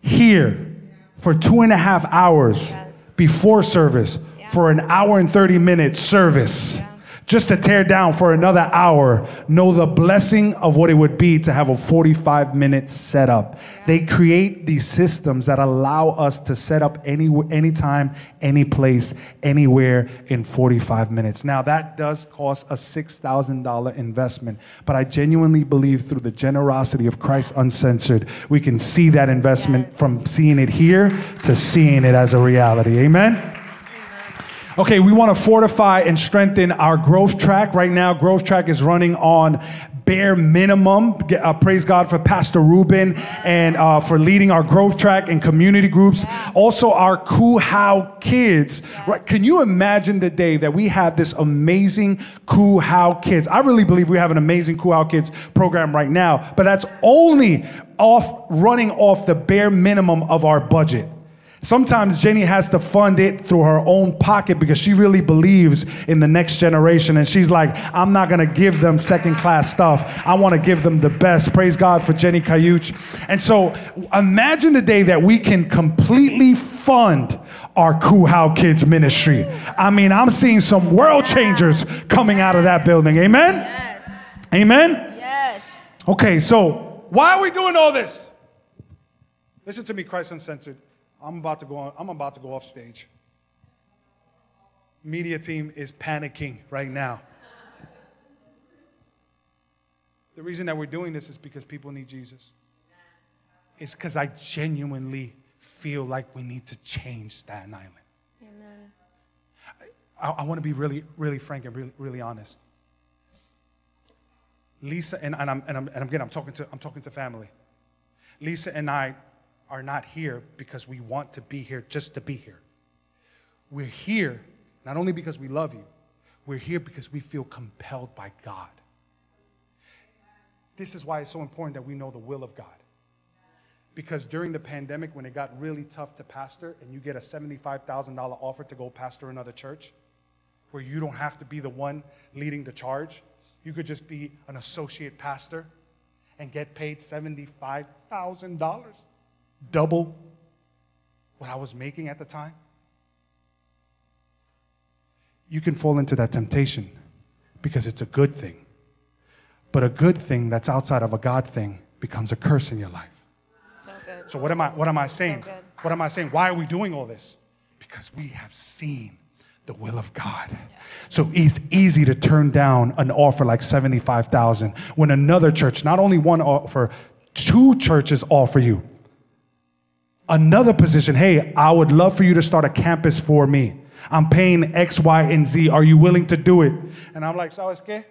here for two and a half hours Yes. before service. For an hour and 30 minute service, just to tear down for another hour, know the blessing of what it would be to have a 45 minute setup. They create these systems that allow us to set up any anytime, any place, anywhere in 45 minutes. Now that does cost a $6,000 investment, but I genuinely believe through the generosity of Christ Uncensored, we can see that investment from seeing it here to seeing it as a reality. Amen. Okay, we want to fortify and strengthen our growth track. Right now, growth track is running on bare minimum. Uh, praise God for Pastor Ruben and uh, for leading our growth track and community groups. Also, our Ku How kids. Right? Can you imagine the day that we have this amazing Ku How kids? I really believe we have an amazing Ku How kids program right now, but that's only off running off the bare minimum of our budget. Sometimes Jenny has to fund it through her own pocket because she really believes in the next generation. And she's like, I'm not going to give them second class stuff. I want to give them the best. Praise God for Jenny Cayuch. And so imagine the day that we can completely fund our Ku How Kids ministry. I mean, I'm seeing some world changers coming out of that building. Amen? Yes. Amen? Yes. Okay, so why are we doing all this? Listen to me, Christ Uncensored. I'm about to go on, I'm about to go off stage. Media team is panicking right now. The reason that we're doing this is because people need Jesus. It's because I genuinely feel like we need to change Staten Island. Amen. I, I want to be really, really frank and really, really honest. Lisa and, and, I'm, and, I'm, and again, I'm talking to I'm talking to family. Lisa and I are not here because we want to be here just to be here. We're here not only because we love you, we're here because we feel compelled by God. This is why it's so important that we know the will of God. Because during the pandemic, when it got really tough to pastor, and you get a $75,000 offer to go pastor another church, where you don't have to be the one leading the charge, you could just be an associate pastor and get paid $75,000, double what I was making at the time. You can fall into that temptation because it's a good thing. But a good thing that's outside of a God thing becomes a curse in your life. So good. So what am I what am I saying? good. What am I saying? Why are we doing all this? Because we have seen the will of God. So it's easy to turn down an offer like 75,000 when another church, not only one uh, offer, two churches offer you another position. Hey, I would love for you to start a campus for me. I'm paying X, Y, and Z. Are you willing to do it? And I'm like, ¿sabes qué?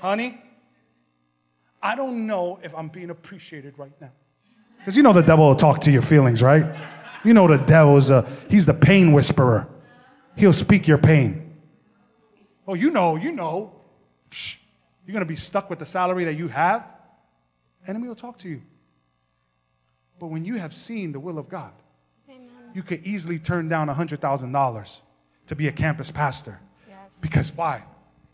Honey, I don't know if I'm being appreciated right now. Because you know the devil will talk to your feelings, right? You know the devil is a, he's the pain whisperer. He'll speak your pain. Oh, you know, you know. Psh, you're going to be stuck with the salary that you have. Enemy will talk to you. But when you have seen the will of God, you could easily turn down $100,000 to be a campus pastor. Yes. Because why?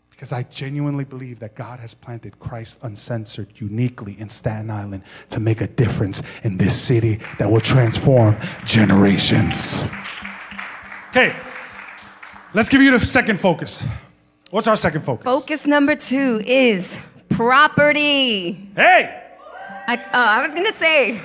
Because I genuinely believe that God has planted Christ uncensored uniquely in Staten Island to make a difference in this city that will transform generations. Okay, let's give you the second focus. What's our second focus? Focus number two is property. Hey! I, oh, I was gonna say,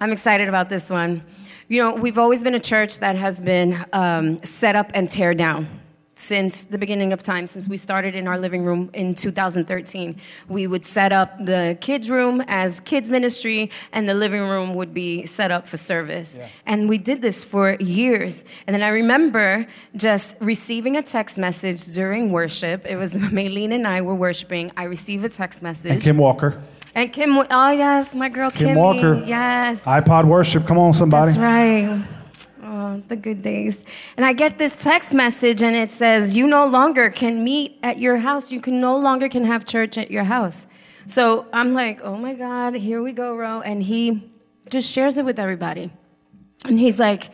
I'm excited about this one. You know, we've always been a church that has been um, set up and tear down. since the beginning of time, since we started in our living room in 2013. We would set up the kids' room as kids' ministry, and the living room would be set up for service. Yeah. And we did this for years. And then I remember just receiving a text message during worship. It was Maylene and I were worshiping. I received a text message. And Kim Walker. And Kim, oh yes, my girl Kim Kimmy. Walker. Yes. iPod worship. Come on, somebody. That's right. Oh, the good days. And I get this text message and it says, You no longer can meet at your house. You can no longer can have church at your house. So I'm like, oh my God, here we go, Ro. And he just shares it with everybody. And he's like,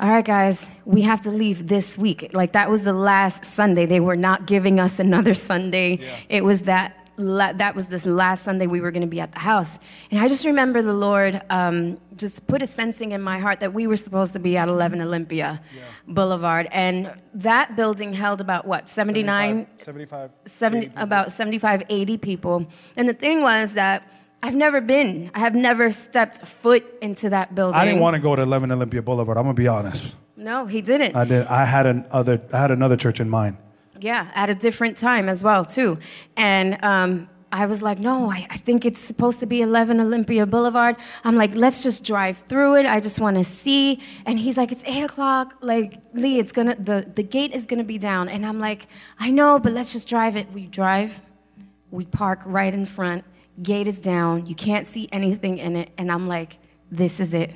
all right, guys, we have to leave this week. Like, that was the last Sunday. They were not giving us another Sunday. It was that. La- that was this last Sunday we were going to be at the house. And I just remember the Lord um, just put a sensing in my heart that we were supposed to be at 11 Olympia Boulevard. And that building held about what, 79? 75. 70, about 75, 80 people. And the thing was that I've never been, I have never stepped foot into that building. I didn't want to go to 11 Olympia Boulevard. I'm gonna be honest. No, he didn't. I did. I had an other. I had another church in mind. Yeah, at a different time as well, too. And um, I was like, no, I, I think it's supposed to be 11 Olympia Boulevard. I'm like, let's just drive through it. I just want to see. And he's like, it's 8 o'clock. Like, Lee, it's gonna, the, the gate is to be down. And I'm like, I know, but let's just drive it. We drive, we park right in front, gate is down. You can't see anything in it. And I'm like, this is it.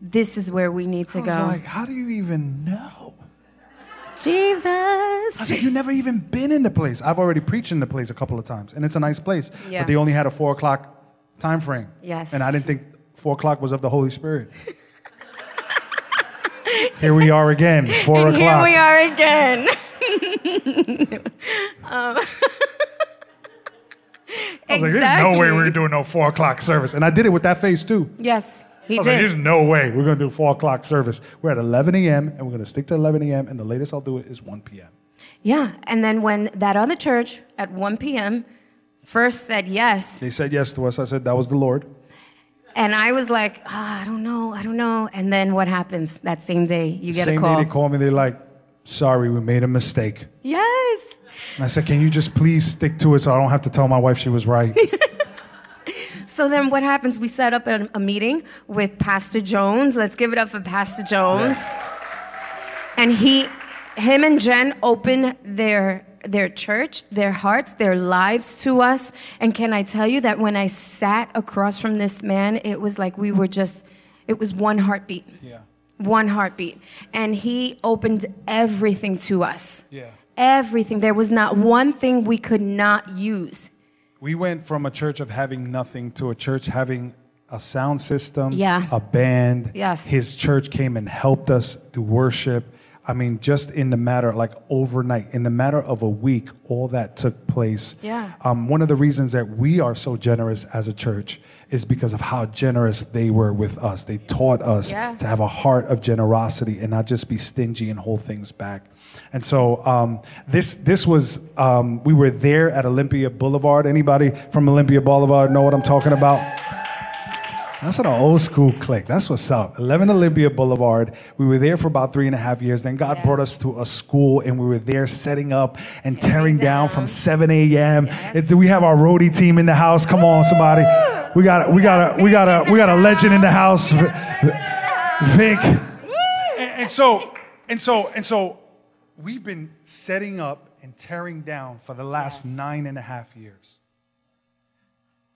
This is where we need to I was go. like, how do you even know? Jesus. I said, you've never even been in the place. I've already preached in the place a couple of times, and it's a nice place. Yeah. But they only had a four o'clock time frame. Yes. And I didn't think four o'clock was of the Holy Spirit. Here we are again, four And o'clock. Here we are again. um, I was like, there's no way we're doing no four o'clock service. And I did it with that face too. Yes, he I was like, there's no way we're going to do four o'clock service. We're at 11 a.m. and we're going to stick to 11 a.m. and the latest I'll do it is 1 p.m. yeah, and then when that other church at 1 p.m. first said yes, They said yes to us. I said that was the Lord. and I was like, ah, I don't know, I don't know. And then what happens that same day? You get Same a call. day they call me. They're like, sorry, we made a mistake. Yes. And I said, can you just please stick to it so I don't have to tell my wife she was right? So then what happens? We set up a, a meeting with Pastor Jones. Let's give it up for Pastor Jones. And he, him and Jen open their their church, their hearts, their lives to us. And can I tell you that when I sat across from this man, it was like we were just, it was one heartbeat. yeah. One heartbeat. And he opened everything to us. Yeah. Everything. There was not one thing we could not use. We went from a church of having nothing to a church having a sound system, Yeah. a band. Yes. His church came and helped us do worship. I mean, just in the matter, like overnight, in the matter of a week, all that took place. Yeah. Um, one of the reasons that we are so generous as a church is because of how generous they were with us. They taught us Yeah. to have a heart of generosity and not just be stingy and hold things back. And so um, this this was um, we were there at Olympia Boulevard. Anybody from Olympia Boulevard know what I'm talking about? That's an old school clique. That's what's up. 11 Olympia Boulevard. We were there for about three and a half years. Then God Yeah. brought us to a school and we were there setting up and tearing, Tearing down. down. from 7 a.m. It- we have our roadie team in the house. Come on, somebody. We got we got a we got a we got a legend in the house. Vic. And, and so and so and so we've been setting up and tearing down for the last nine and a half years.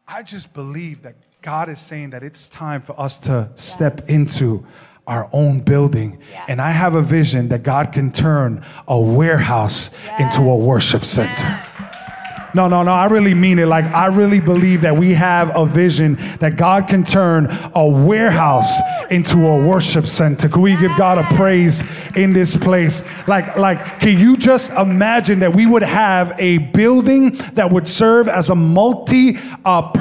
I just believe that God is saying that it's time for us to step into our own building. And I have a vision that God can turn a warehouse into a worship center. No, no, no. I really mean it. Like, I really believe that we have a vision that God can turn a warehouse into a worship center. Can we give God a praise in this place? Like, like, can you just imagine that we would have a building that would serve as a multi uh,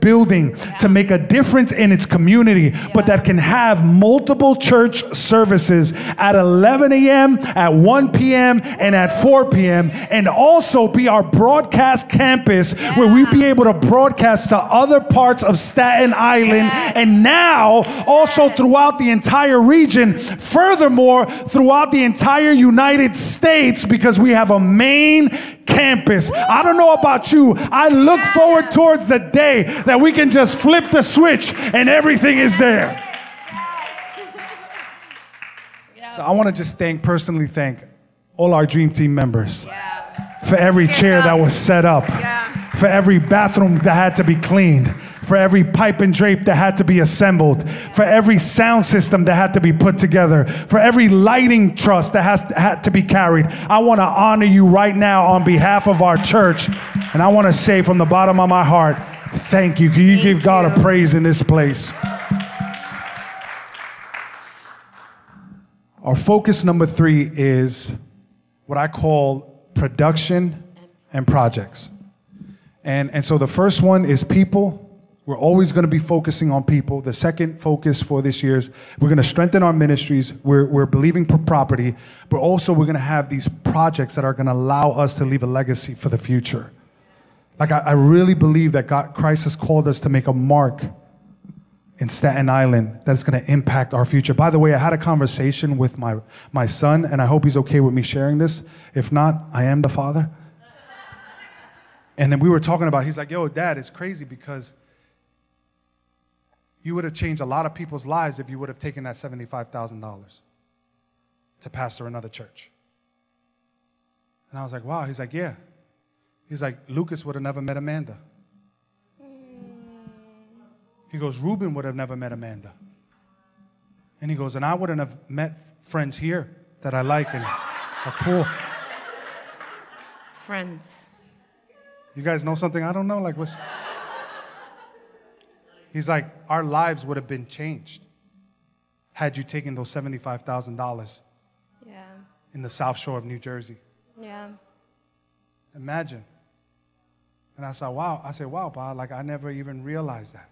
building to make a difference in its community, but that can have multiple church services at 11 a.m., at 1 p.m., and at 4 p.m., and also be our broadcast campus where we'd be able to broadcast to other parts of Staten Island Yes. and now also throughout the entire region. Furthermore, throughout the entire United States because we have a main campus. I don't know about you. I look forward towards the day that we can just flip the switch and everything is there. So I want to just thank, personally thank all our Dream Team members Yeah. For every chair that was set up, Yeah. for every bathroom that had to be cleaned, for every pipe and drape that had to be assembled, for every sound system that had to be put together, for every lighting truss that has had to be carried. I want to honor you right now on behalf of our church, and I want to say from the bottom of my heart, thank you. Can you Thank give God a praise in this place? Our focus number three is what I call production and projects. And, and so the first one is people. We're always going to be focusing on people. The second focus for this year is we're going to strengthen our ministries. We're, we're believing for property, but also we're going to have these projects that are going to allow us to leave a legacy for the future. Like, I, I really believe that God, Christ has called us to make a mark in Staten Island that's going to impact our future. By the way, I had a conversation with my, my son, and I hope he's okay with me sharing this. If not, I am the father. And then we were talking about, he's like, yo, dad, it's crazy because you would have changed a lot of people's lives if you would have taken that $75,000 to pastor another church. And I was like, wow. He's like, yeah. He's like, Lucas would have never met Amanda. He goes, Reuben would have never met Amanda. And he goes, and I wouldn't have met friends here that I like and are cool. Friends. You guys know something I don't know? Like, what's. He's like, our lives would have been changed had you taken those $75,000 Yeah. in the South Shore of New Jersey. Yeah. Imagine. And I said, wow. I said, wow, Bob, like I never even realized that.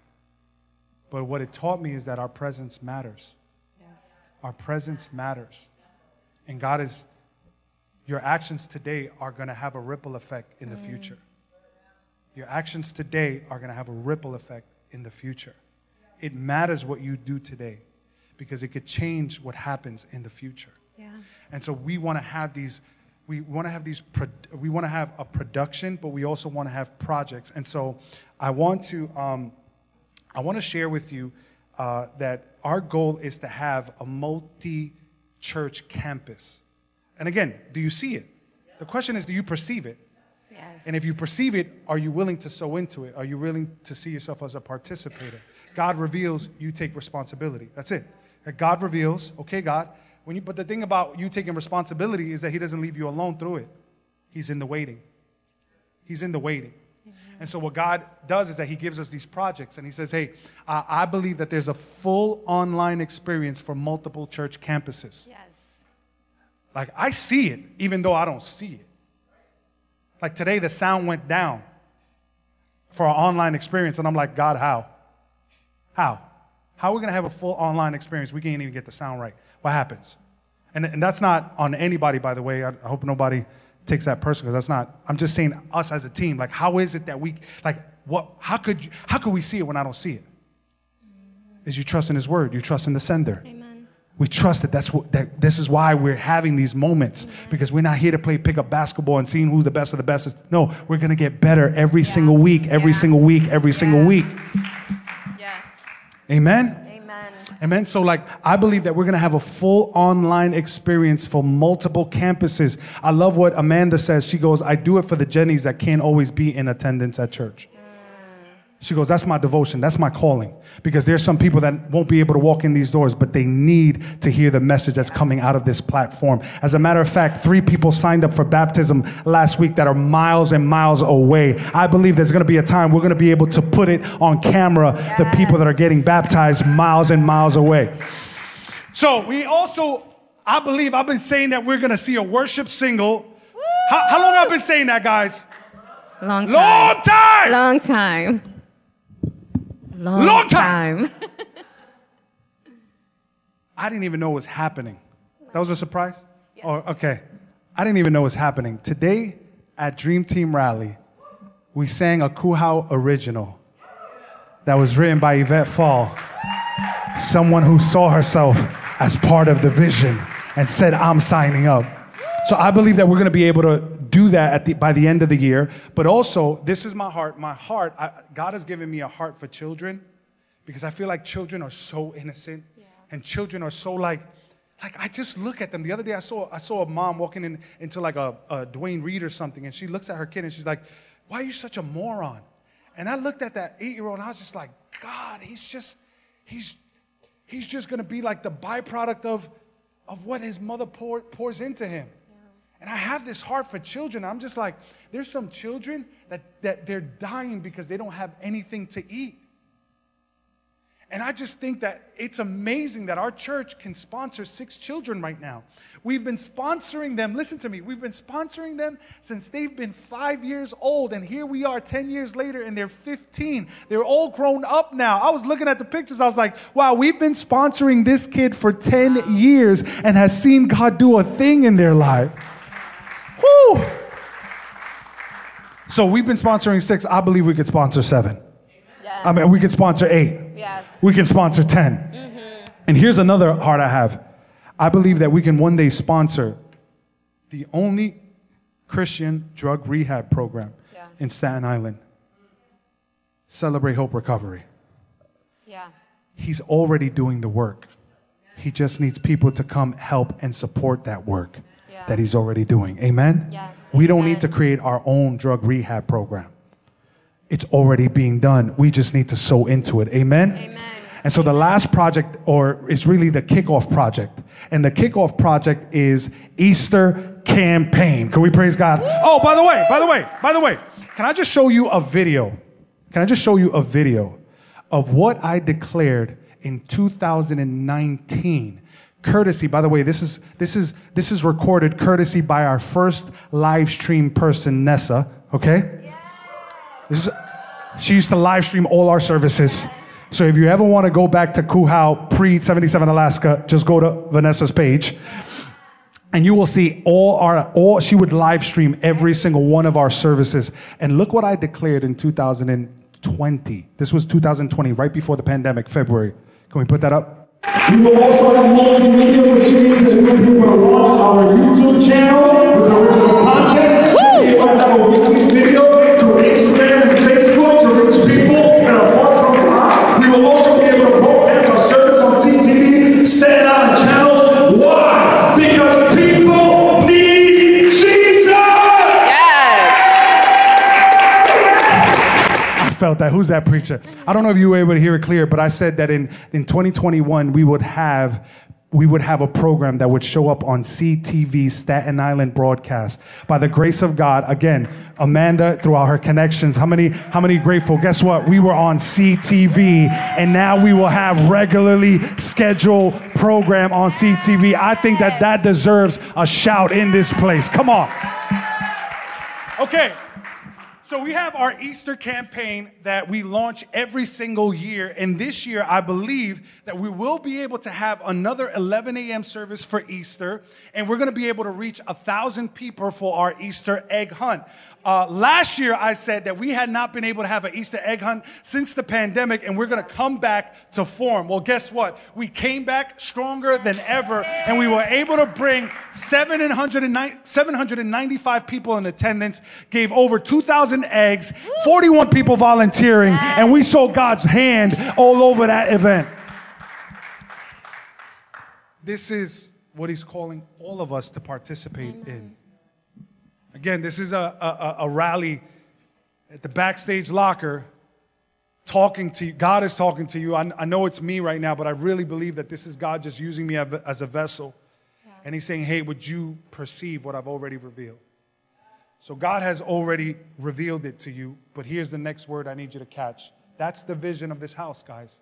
But what it taught me is that our presence matters. Yes. Our presence matters. And God is, your actions today are going to have a ripple effect in the future. Your actions today are going to have a ripple effect in the future. It matters what you do today because it could change what happens in the future. Yeah. And so we want to have these, we want to have these, we want to have a production, but we also want to have projects. And so I want to, um, I want to share with you uh, that our goal is to have a multi-church campus. And again, do you see it? The question is, do you perceive it? Yes. And if you perceive it, are you willing to sow into it? Are you willing to see yourself as a participator? God reveals, you take responsibility. That's it. God reveals, okay, God. When you, but the thing about you taking responsibility is that He doesn't leave you alone through it. He's in the waiting. He's in the waiting. And so what God does is that He gives us these projects, and He says, "Hey, I, I believe that there's a full online experience for multiple church campuses. yes. Like I see it, even though I don't see it. Like today, the sound went down for our online experience, and I'm like, God, how? How? How are we gonna have a full online experience? We can't even get the sound right. What happens? And, and that's not on anybody, by the way. I, I hope nobody takes that personal because that's not. I'm just saying us as a team. Like, how is it that we like what? How could you? How could we see it when I don't see it? Is you trust in His Word? You trust in the sender. Amen. We trust that that's what that this is why we're having these moments because we're not here to play pick up basketball and seeing who the best of the best is. No, we're gonna get better every single week, every Yeah. single week, every single week. Yes. Amen. Amen. So, like, I believe that we're going to have a full online experience for multiple campuses. I love what Amanda says. She goes, I do it for the Jennies that can't always be in attendance at church. She goes, That's my devotion. That's my calling. Because there's some people that won't be able to walk in these doors, but they need to hear the message that's coming out of this platform. As a matter of fact, three people signed up for baptism last week that are miles and miles away. I believe there's going to be a time we're going to be able to put it on camera, the people that are getting baptized miles and miles away. So we also, I believe, I've been saying that we're going to see a worship single. How, how long I've been saying that, guys? Long time. Long time. Long time. Long, Long time. time. I didn't even know it was happening. That was a surprise? Or oh, okay. I didn't even know it was happening. Today at Dream Team Rally, we sang a Kuhau original that was written by Yvette Fall, someone who saw herself as part of the vision and said, I'm signing up. So I believe that we're going to be able to do that at the, by the end of the year. But also, this is my heart. My heart, I, God has given me a heart for children because I feel like children are so innocent yeah. and children are so like, like I just look at them. The other day I saw I saw a mom walking in, into like a, a Duane Reade or something, and she looks at her kid and she's like, "Why are you such a moron?" And I looked at that eight year old and I was just like, God, he's just he's he's just gonna be like the byproduct of of what his mother pour, pours into him. And I have this heart for children. I'm just like, there's some children that, that they're dying because they don't have anything to eat. And I just think that it's amazing that our church can sponsor six children right now. We've been sponsoring them, listen to me, we've been sponsoring them since they've been five years old. And here we are 10 years later and they're 15. They're all grown up now. I was looking at the pictures, I was like, wow, we've been sponsoring this kid for 10 years and has seen God do a thing in their life. Woo! So we've been sponsoring six. I believe we could sponsor seven. Yes. I mean, we could sponsor eight. Yes. We can sponsor 10. Mm-hmm. And here's another heart I have. I believe that we can one day sponsor the only Christian drug rehab program yes. in Staten Island. Celebrate Hope Recovery. Yeah. He's already doing the work. He just needs people to come help and support that work. That he's already doing. Amen? Yes. We don't need to create our own drug rehab program. It's already being done. We just need to sow into it. Amen? Amen. And so the last project, or is really the kickoff project. And the kickoff project is Easter campaign. Can we praise God? Oh, by the way, by the way, by the way, can I just show you a video? Can I just show you a video of what I declared in 2019? Courtesy, by the way, this is this is this is recorded courtesy by our first live stream person, Nessa. Okay, yeah. this is, she used to live stream all our services. So if you ever want to go back to Kuhau pre 77 Alaska, just go to Vanessa's page. And you will see all our, all, she would live stream every single one of our services. And look what I declared in 2020. This was 2020, right before the pandemic, February. Can we put that up? We will also have multimedia, which means that we're going launch our YouTube channel with original content. We will have a weekly video through Instagram and Facebook to reach people that are far from God. We will also be able to broadcast our service on CTV, set it on channels. Felt that. Who's that preacher? I don't know if you were able to hear it clear, but I said that in, in 2021 we would have we would have a program that would show up on CTV Staten Island broadcast. By the grace of God, again, Amanda throughout her connections. How many how many grateful? Guess what? We were on CTV and now we will have regularly scheduled program on CTV. I think that that deserves a shout in this place. Come on. Okay. So we have our Easter campaign that we launch every single year. And this year, I believe that we will be able to have another 11 a.m. service for Easter. And we're going to be able to reach a thousand people for our Easter egg hunt. Uh, last year, I said that we had not been able to have an Easter egg hunt since the pandemic, and we're going to come back to form. Well, guess what? We came back stronger than ever, and we were able to bring 795 people in attendance, gave over 2,000 eggs, 41 people volunteering, and we saw God's hand all over that event. This is what He's calling all of us to participate in. Again, this is a, a, a rally at the backstage locker talking to you. God is talking to you. I, I, know it's me right now, but I really believe that this is God just using me as a vessel. Yeah. And He's saying, hey, would you perceive what I've already revealed? So God has already revealed it to you, but here's the next word I need you to catch. That's the vision of this house, guys.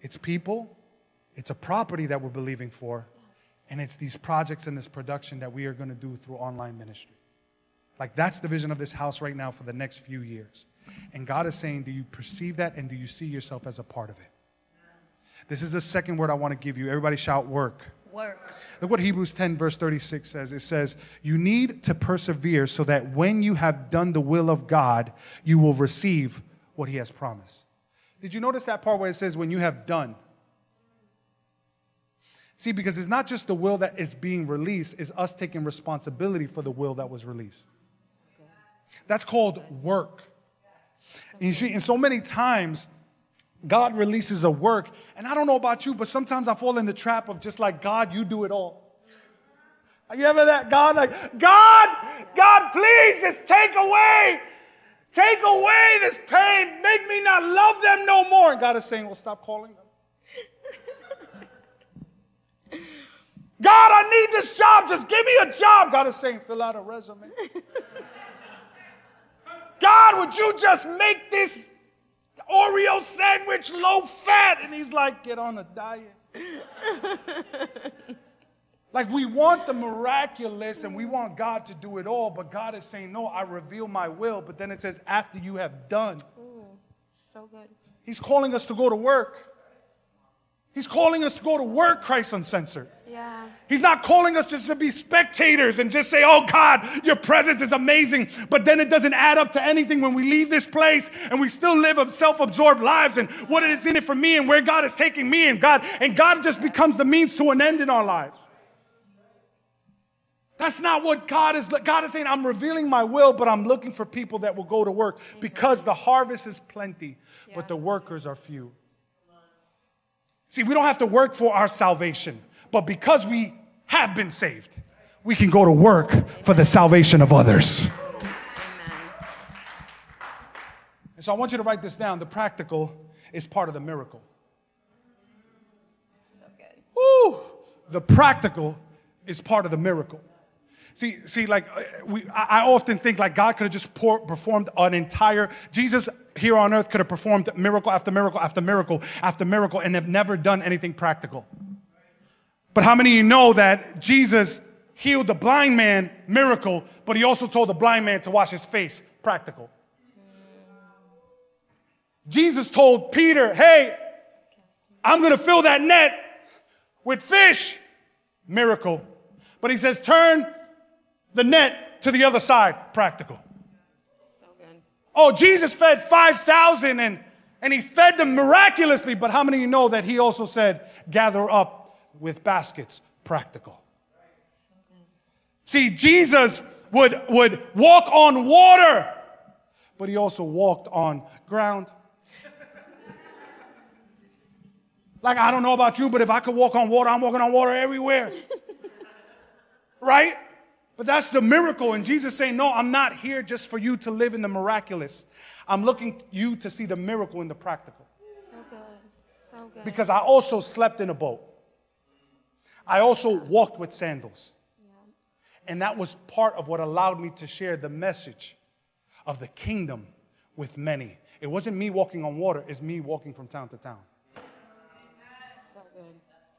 It's people, it's a property that we're believing for, and it's these projects and this production that we are going to do through online ministry. Like that's the vision of this house right now for the next few years. And God is saying, do you perceive that and do you see yourself as a part of it? This is the second word I want to give you. Everybody shout work. Work. Look what Hebrews 10, verse 36 says. It says, You need to persevere so that when you have done the will of God, you will receive what He has promised. Did you notice that part where it says, When you have done? See, because it's not just the will that is being released, it's us taking responsibility for the will that was released. That's called work. And you see, and so many times, God releases a work, and I don't know about you, but sometimes I fall in the trap of just like, God, you do it all. Have you ever that? God, like, God, God, please just take away, take away this pain. Make me not love them no more. And God is saying, well, stop calling them. God, I need this job. Just give me a job. God is saying, fill out a resume. God, would you just make this Oreo sandwich low fat? And he's like, get on a diet. like we want the miraculous and we want God to do it all, but God is saying, no, I reveal my will. But then it says, after you have done. Ooh, so good. He's calling us to go to work. He's calling us to go to work, Christ Uncensored. Yeah. He's not calling us just to be spectators and just say, oh God, your presence is amazing. But then it doesn't add up to anything when we leave this place and we still live self absorbed lives and what is in it for me and where God is taking me and God. And God just becomes the means to an end in our lives. That's not what God is. God is saying, I'm revealing my will, but I'm looking for people that will go to work because the harvest is plenty, but the workers are few. See, we don't have to work for our salvation. But because we have been saved, we can go to work for the salvation of others. And so I want you to write this down. The practical is part of the miracle. Woo! The practical is part of the miracle. See, see, like uh, we, I often think like God could have just pour, performed an entire Jesus here on earth could have performed miracle after miracle after miracle after miracle and have never done anything practical. But how many of you know that Jesus healed the blind man, miracle, but he also told the blind man to wash his face, practical. Jesus told Peter, hey, I'm gonna fill that net with fish, miracle. But he says, turn the net to the other side, practical. Oh, Jesus fed 5,000 and, and he fed them miraculously, but how many of you know that he also said, gather up with baskets practical. See, Jesus would, would walk on water, but he also walked on ground. like, I don't know about you, but if I could walk on water, I'm walking on water everywhere. right? But that's the miracle. And Jesus saying, No, I'm not here just for you to live in the miraculous. I'm looking you to see the miracle in the practical. So good. So good. Because I also slept in a boat. I also walked with sandals. And that was part of what allowed me to share the message of the kingdom with many. It wasn't me walking on water, it's me walking from town to town. So good.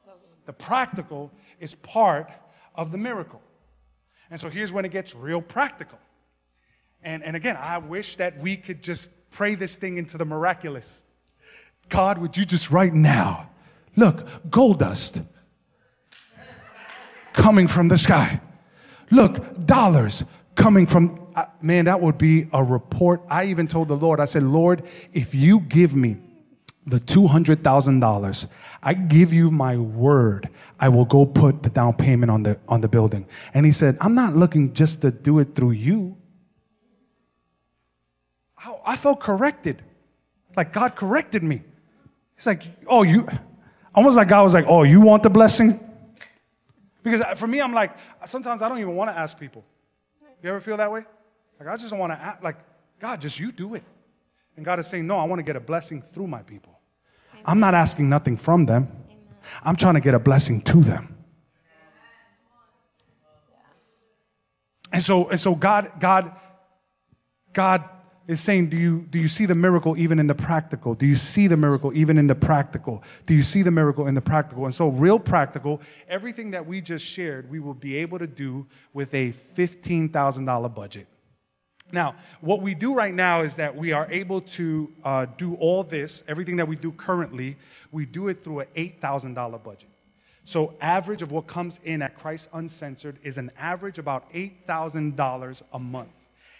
So good. The practical is part of the miracle. And so here's when it gets real practical. And, and again, I wish that we could just pray this thing into the miraculous. God, would you just right now, look, gold dust coming from the sky. Look, dollars coming from, uh, man, that would be a report. I even told the Lord, I said, Lord, if you give me the $200,000, I give you my word, I will go put the down payment on the, on the building. And he said, I'm not looking just to do it through you. I, I felt corrected. Like God corrected me. He's like, oh, you, almost like God was like, oh, you want the blessing? Because for me, I'm like, sometimes I don't even want to ask people. You ever feel that way? Like, I just don't want to ask, like, God, just you do it. And God is saying, no, I want to get a blessing through my people. Amen. I'm not asking nothing from them. Amen. I'm trying to get a blessing to them. And so, and so God, God, God is saying, do you, do you see the miracle even in the practical? Do you see the miracle even in the practical? Do you see the miracle in the practical? And so, real practical, everything that we just shared, we will be able to do with a $15,000 budget. Now, what we do right now is that we are able to uh, do all this, everything that we do currently, we do it through an $8,000 budget. So, average of what comes in at Christ Uncensored is an average about $8,000 a month.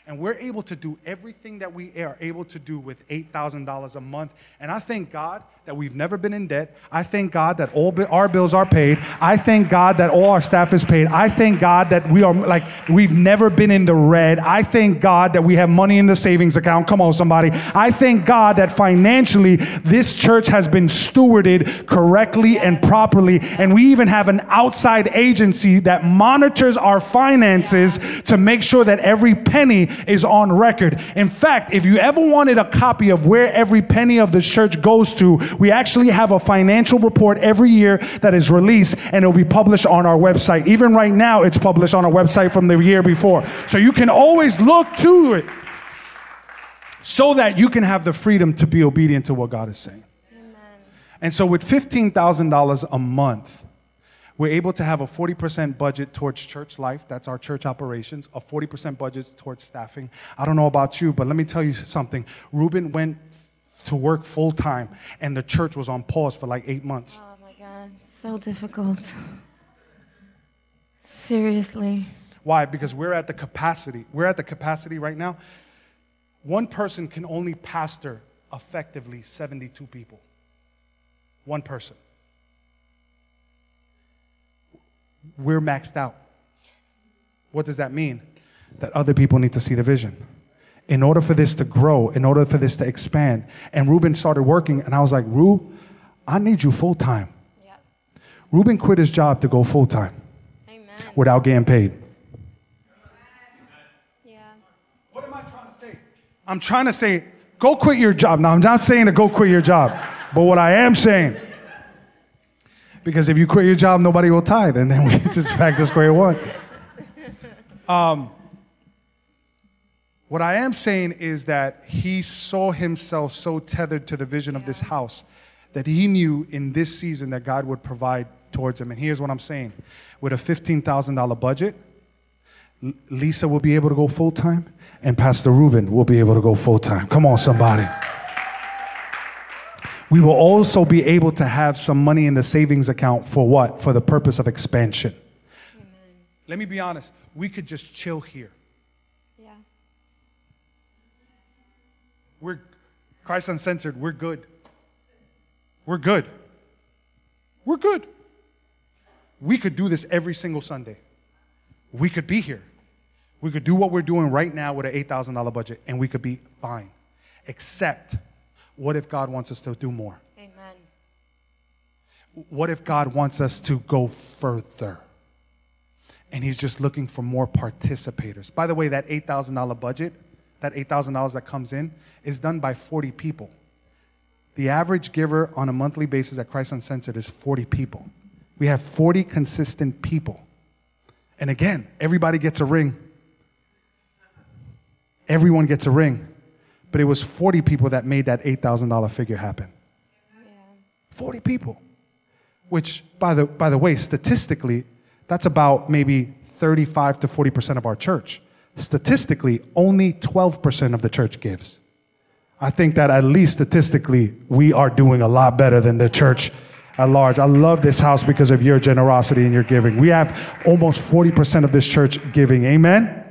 And we're able to do everything that we are able to do with $8,000 a month. And I thank God that we've never been in debt. I thank God that all our bills are paid. I thank God that all our staff is paid. I thank God that we are like, we've never been in the red. I thank God that we have money in the savings account. Come on, somebody. I thank God that financially this church has been stewarded correctly and properly. And we even have an outside agency that monitors our finances to make sure that every penny is on record. In fact, if you ever wanted a copy of where every penny of this church goes to, we actually have a financial report every year that is released and it'll be published on our website. Even right now, it's published on our website from the year before. So you can always look to it so that you can have the freedom to be obedient to what God is saying. And so, with $15,000 a month, we're able to have a 40% budget towards church life. That's our church operations, a 40% budget towards staffing. I don't know about you, but let me tell you something. Ruben went to work full time, and the church was on pause for like eight months. Oh my God, so difficult. Seriously. Why? Because we're at the capacity. We're at the capacity right now. One person can only pastor effectively 72 people. One person. We're maxed out. What does that mean? That other people need to see the vision. In order for this to grow, in order for this to expand. And Ruben started working, and I was like, Ru, I need you full time. Ruben quit his job to go full time without getting paid. Yeah. What am I trying to say? I'm trying to say, go quit your job. Now, I'm not saying to go quit your job, but what I am saying, because if you quit your job, nobody will tithe, and then we just back to square one. Um, what I am saying is that he saw himself so tethered to the vision of this house that he knew in this season that God would provide towards him. And here's what I'm saying with a $15,000 budget, Lisa will be able to go full time, and Pastor Ruben will be able to go full time. Come on, somebody. We will also be able to have some money in the savings account for what? For the purpose of expansion. Let me be honest, we could just chill here. Yeah. We're Christ Uncensored, we're good. We're good. We're good. We could do this every single Sunday. We could be here. We could do what we're doing right now with an $8,000 budget and we could be fine. Except, what if God wants us to do more? Amen. What if God wants us to go further? And He's just looking for more participators. By the way, that $8,000 budget, that $8,000 that comes in, is done by 40 people. The average giver on a monthly basis at Christ Uncensored is 40 people. We have 40 consistent people. And again, everybody gets a ring. Everyone gets a ring. But it was 40 people that made that $8,000 figure happen. 40 people. Which, by the, by the way, statistically, that's about maybe 35 to 40% of our church. Statistically, only 12% of the church gives. I think that at least statistically, we are doing a lot better than the church at large. I love this house because of your generosity and your giving. We have almost 40% of this church giving. Amen?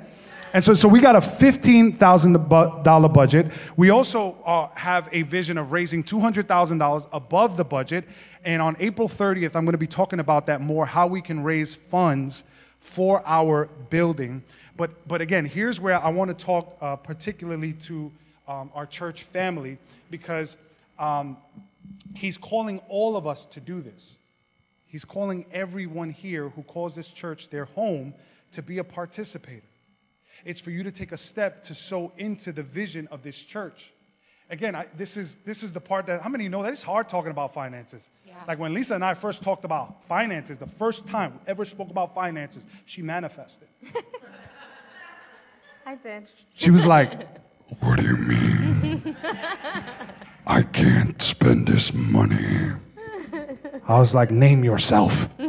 And so, so we got a $15,000 budget. We also uh, have a vision of raising $200,000 above the budget. And on April 30th, I'm going to be talking about that more how we can raise funds for our building. But, but again, here's where I want to talk uh, particularly to um, our church family because um, he's calling all of us to do this. He's calling everyone here who calls this church their home to be a participator. It's for you to take a step to sow into the vision of this church. Again, I, this, is, this is the part that, how many of you know that it's hard talking about finances? Yeah. Like when Lisa and I first talked about finances, the first time we ever spoke about finances, she manifested. I did. She was like, What do you mean? I can't spend this money. I was like, name yourself.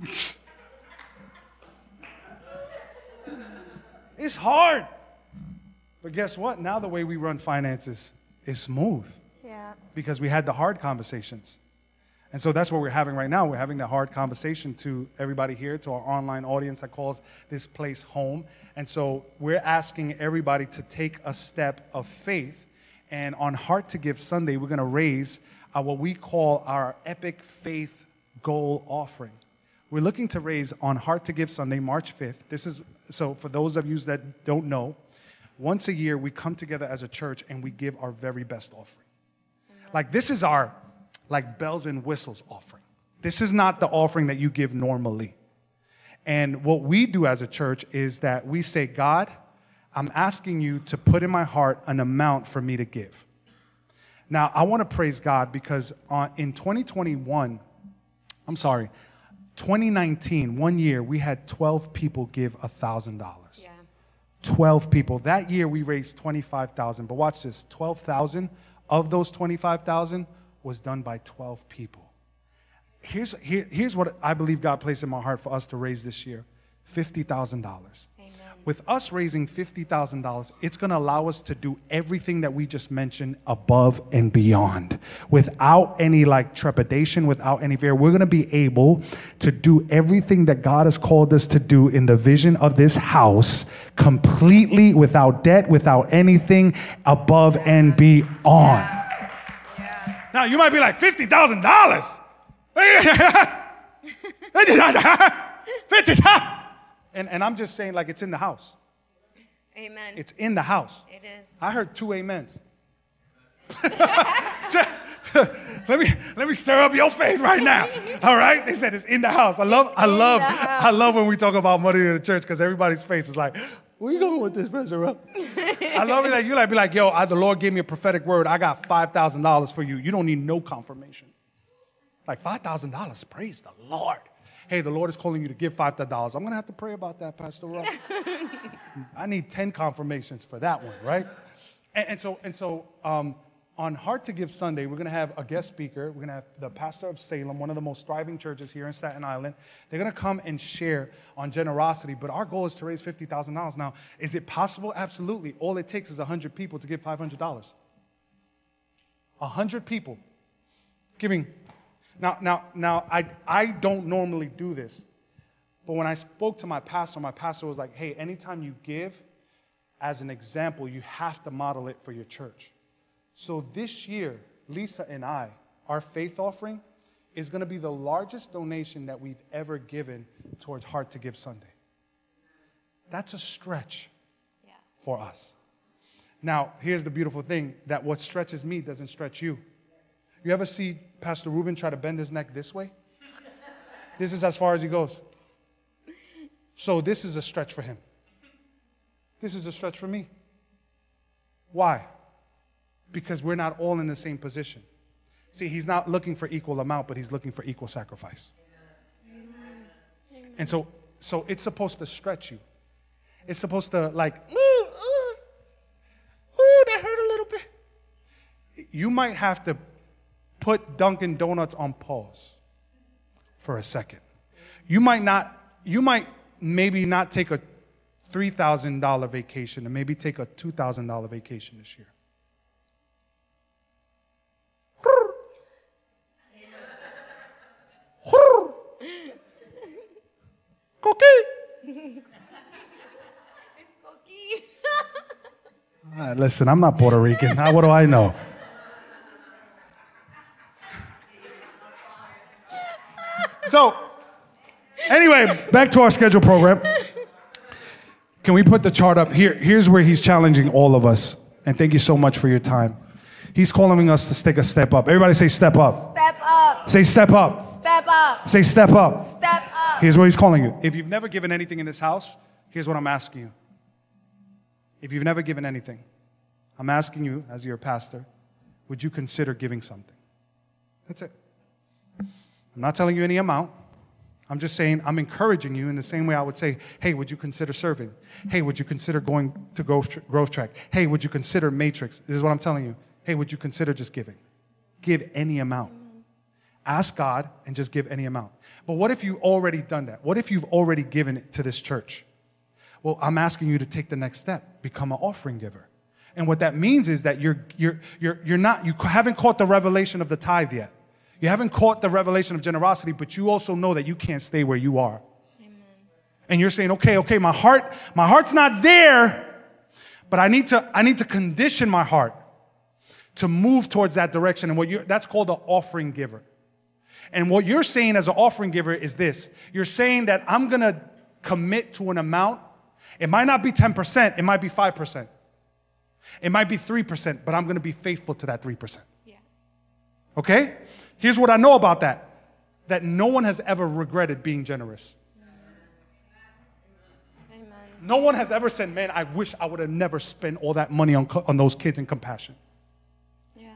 it's hard. But guess what? Now the way we run finances is smooth. Yeah. Because we had the hard conversations. And so that's what we're having right now. We're having that hard conversation to everybody here, to our online audience that calls this place home. And so we're asking everybody to take a step of faith. And on Heart to Give Sunday, we're going to raise uh, what we call our Epic Faith Goal Offering. We're looking to raise on Heart to Give Sunday, March 5th. This is so for those of you that don't know, once a year we come together as a church and we give our very best offering. Like this is our like bells and whistles offering. This is not the offering that you give normally. And what we do as a church is that we say, God, I'm asking you to put in my heart an amount for me to give. Now, I want to praise God because uh, in 2021, I'm sorry, 2019, one year, we had 12 people give $1,000. Yeah. 12 people. That year we raised 25,000. But watch this, 12,000 of those 25,000 was done by 12 people. Here's, here, here's what I believe God placed in my heart for us to raise this year $50,000. With us raising $50,000, it's going to allow us to do everything that we just mentioned above and beyond without any like trepidation, without any fear. We're going to be able to do everything that God has called us to do in the vision of this house completely without debt, without anything above and beyond. Yeah. Now you might be like fifty thousand dollars. Fifty thousand. And and I'm just saying like it's in the house. Amen. It's in the house. it is. I heard two amens. let me let me stir up your faith right now. All right? They said it's in the house. I love I love I love when we talk about money in the church because everybody's face is like, where you going with this, Pastor Rob? I love it. Like you like be like, yo, I, the Lord gave me a prophetic word. I got five thousand dollars for you. You don't need no confirmation. Like five thousand dollars. Praise the Lord. Hey, the Lord is calling you to give five thousand dollars. I'm gonna have to pray about that, Pastor Rob. I need 10 confirmations for that one, right? And, and so, and so um, on Heart to Give Sunday, we're going to have a guest speaker. We're going to have the pastor of Salem, one of the most thriving churches here in Staten Island. They're going to come and share on generosity, but our goal is to raise $50,000. Now, is it possible? Absolutely. All it takes is 100 people to give $500. 100 people giving. Now, now, now, I, I don't normally do this. But when I spoke to my pastor, my pastor was like, hey, anytime you give, as an example, you have to model it for your church. So this year, Lisa and I, our faith offering is going to be the largest donation that we've ever given towards Heart to Give Sunday. That's a stretch Yeah. for us. Now, here's the beautiful thing that what stretches me doesn't stretch you. You ever see Pastor Ruben try to bend his neck this way? This is as far as he goes. So, this is a stretch for him. This is a stretch for me. Why? Because we're not all in the same position. See, he's not looking for equal amount, but he's looking for equal sacrifice. And so, so it's supposed to stretch you. It's supposed to like, ooh, ooh, ooh, that hurt a little bit. You might have to put Dunkin' Donuts on pause for a second. You might not, you might maybe not take a $3,000 vacation and maybe take a $2,000 vacation this year. Cookie. Listen, I'm not Puerto Rican. How- What do I know? So, anyway, back to our schedule program. Can we put the chart up? Here, here's where he's challenging all of us. And thank you so much for your time. He's calling us to take a step up. Everybody say step up. Step up. Say step up. Step up. Say step up. Step up. Here's what he's calling you. If you've never given anything in this house, here's what I'm asking you. If you've never given anything, I'm asking you, as your pastor, would you consider giving something? That's it. I'm not telling you any amount. I'm just saying, I'm encouraging you in the same way I would say, hey, would you consider serving? Hey, would you consider going to Growth, Track? Hey, would you consider Matrix? This is what I'm telling you. Hey, would you consider just giving? Give any amount. Ask God and just give any amount. But what if you've already done that? What if you've already given it to this church? Well, I'm asking you to take the next step, become an offering giver. And what that means is that you're, you're, you're, you're not, you haven't caught the revelation of the tithe yet. You haven't caught the revelation of generosity, but you also know that you can't stay where you are. And you're saying, okay, okay, my heart, my heart's not there, but I need to, I need to condition my heart to move towards that direction. And what you that's called an offering giver. And what you're saying as an offering giver is this you're saying that I'm gonna commit to an amount. It might not be 10%, it might be 5%. It might be 3%, but I'm gonna be faithful to that 3%. Okay? Here's what I know about that that no one has ever regretted being generous. Amen. No one has ever said, Man, I wish I would have never spent all that money on, on those kids in compassion. Yeah.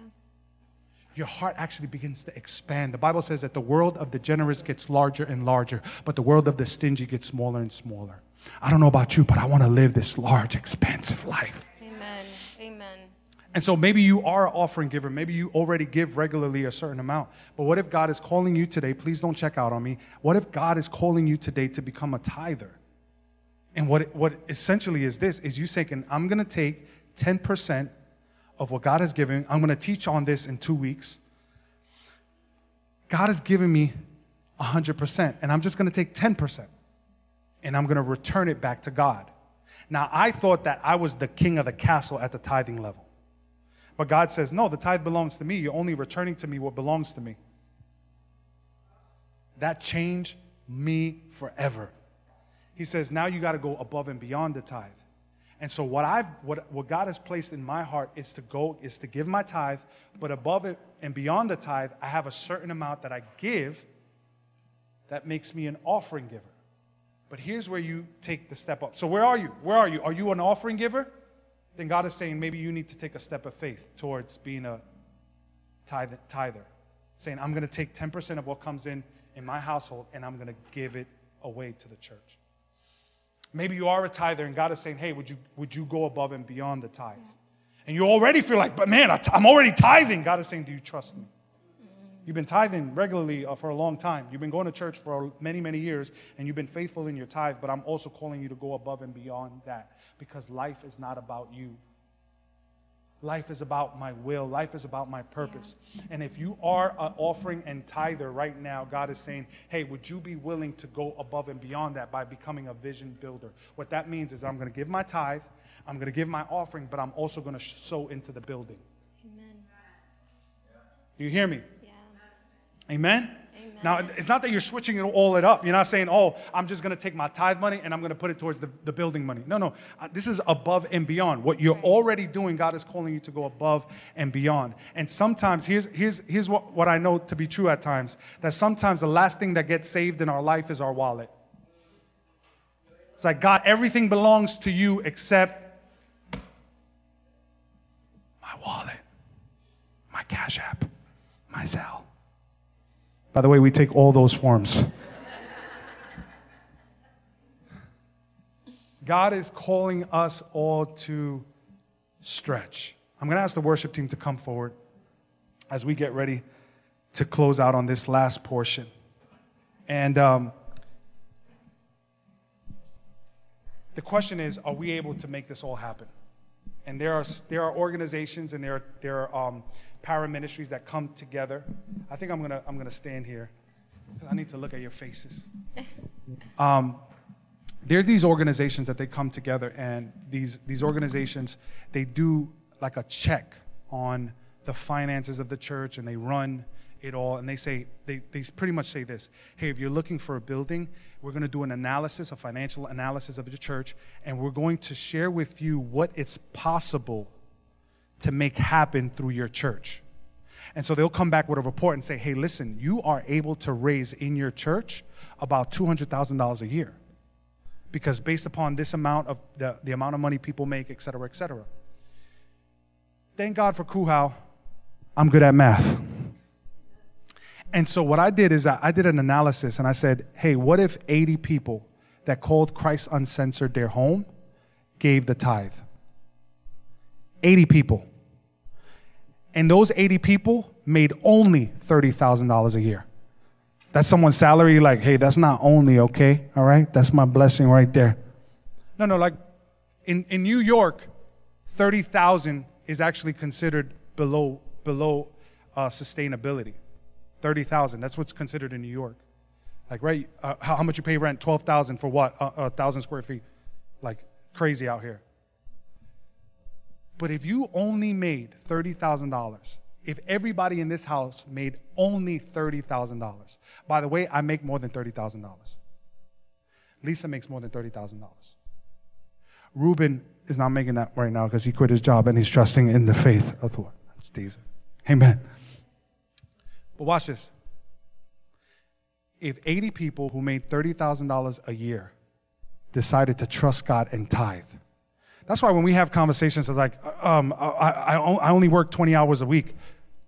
Your heart actually begins to expand. The Bible says that the world of the generous gets larger and larger, but the world of the stingy gets smaller and smaller. I don't know about you, but I want to live this large, expansive life. And so maybe you are an offering giver. Maybe you already give regularly a certain amount. But what if God is calling you today? Please don't check out on me. What if God is calling you today to become a tither? And what, what essentially is this is you saying, I'm going to take 10% of what God has given. I'm going to teach on this in two weeks. God has given me 100%, and I'm just going to take 10%, and I'm going to return it back to God. Now, I thought that I was the king of the castle at the tithing level. But God says, No, the tithe belongs to me. You're only returning to me what belongs to me. That changed me forever. He says, Now you got to go above and beyond the tithe. And so what I've what, what God has placed in my heart is to go, is to give my tithe, but above it and beyond the tithe, I have a certain amount that I give that makes me an offering giver. But here's where you take the step up. So where are you? Where are you? Are you an offering giver? Then God is saying maybe you need to take a step of faith towards being a tithe, tither. Saying, I'm going to take 10% of what comes in in my household and I'm going to give it away to the church. Maybe you are a tither and God is saying, hey, would you, would you go above and beyond the tithe? And you already feel like, but man, I'm already tithing. God is saying, do you trust me? You've been tithing regularly uh, for a long time. You've been going to church for many, many years, and you've been faithful in your tithe, but I'm also calling you to go above and beyond that because life is not about you. Life is about my will. Life is about my purpose. And if you are an offering and tither right now, God is saying, hey, would you be willing to go above and beyond that by becoming a vision builder? What that means is I'm going to give my tithe, I'm going to give my offering, but I'm also going to sow into the building. Amen. Do you hear me? Amen? Amen. Now, it's not that you're switching it all it up. You're not saying, oh, I'm just going to take my tithe money and I'm going to put it towards the, the building money. No, no. Uh, this is above and beyond. What you're already doing, God is calling you to go above and beyond. And sometimes, here's, here's, here's what, what I know to be true at times that sometimes the last thing that gets saved in our life is our wallet. It's like, God, everything belongs to you except my wallet, my Cash App, my Zelle. By the way, we take all those forms. God is calling us all to stretch. I'm going to ask the worship team to come forward as we get ready to close out on this last portion. And um, the question is are we able to make this all happen? And there are, there are organizations and there are, there are um, paraministries that come together. I think I'm to I'm gonna stand here because I need to look at your faces. Um, there are these organizations that they come together and these, these organizations they do like a check on the finances of the church and they run it all and they say they, they pretty much say this hey if you're looking for a building we're going to do an analysis a financial analysis of the church and we're going to share with you what it's possible to make happen through your church and so they'll come back with a report and say hey listen you are able to raise in your church about $200000 a year because based upon this amount of the, the amount of money people make et cetera et cetera thank god for kuhau i'm good at math and so what I did is I I did an analysis and I said, hey, what if 80 people that called Christ Uncensored their home gave the tithe? 80 people. And those 80 people made only $30,000 a year. That's someone's salary, like, hey, that's not only, okay? All right? That's my blessing right there. No, no, like in, in New York, 30,000 is actually considered below, below uh, sustainability. 30,000, that's what's considered in New York. Like, right, uh, how, much you pay rent? 12,000 for what? A uh, thousand square feet. Like, crazy out here. But if you only made $30,000, if everybody in this house made only $30,000, by the way, I make more than $30,000. Lisa makes more than $30,000. Ruben is not making that right now because he quit his job and he's trusting in the faith of the Lord. Teasing. Amen. But watch this. If 80 people who made $30,000 a year decided to trust God and tithe, that's why when we have conversations of like, um, I, I only work 20 hours a week,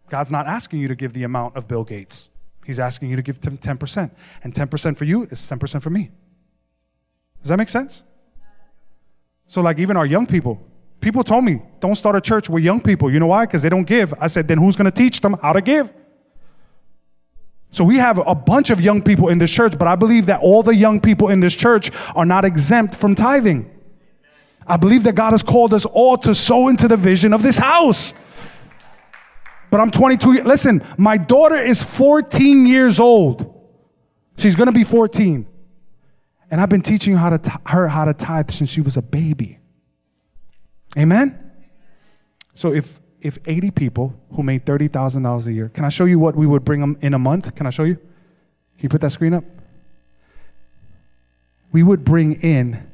God's not asking you to give the amount of Bill Gates. He's asking you to give him 10%. And 10% for you is 10% for me. Does that make sense? So, like, even our young people, people told me, don't start a church with young people. You know why? Because they don't give. I said, then who's going to teach them how to give? So we have a bunch of young people in this church, but I believe that all the young people in this church are not exempt from tithing. I believe that God has called us all to sow into the vision of this house. But I'm 22. Listen, my daughter is 14 years old. She's going to be 14. And I've been teaching her how, to her how to tithe since she was a baby. Amen? So if, if 80 people who made $30,000 a year, can I show you what we would bring them in a month? Can I show you? Can you put that screen up? We would bring in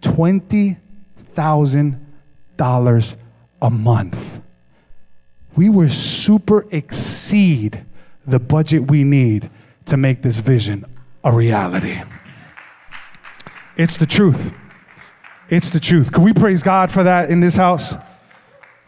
$20,000 a month. We would super exceed the budget we need to make this vision a reality. It's the truth. It's the truth. Can we praise God for that in this house?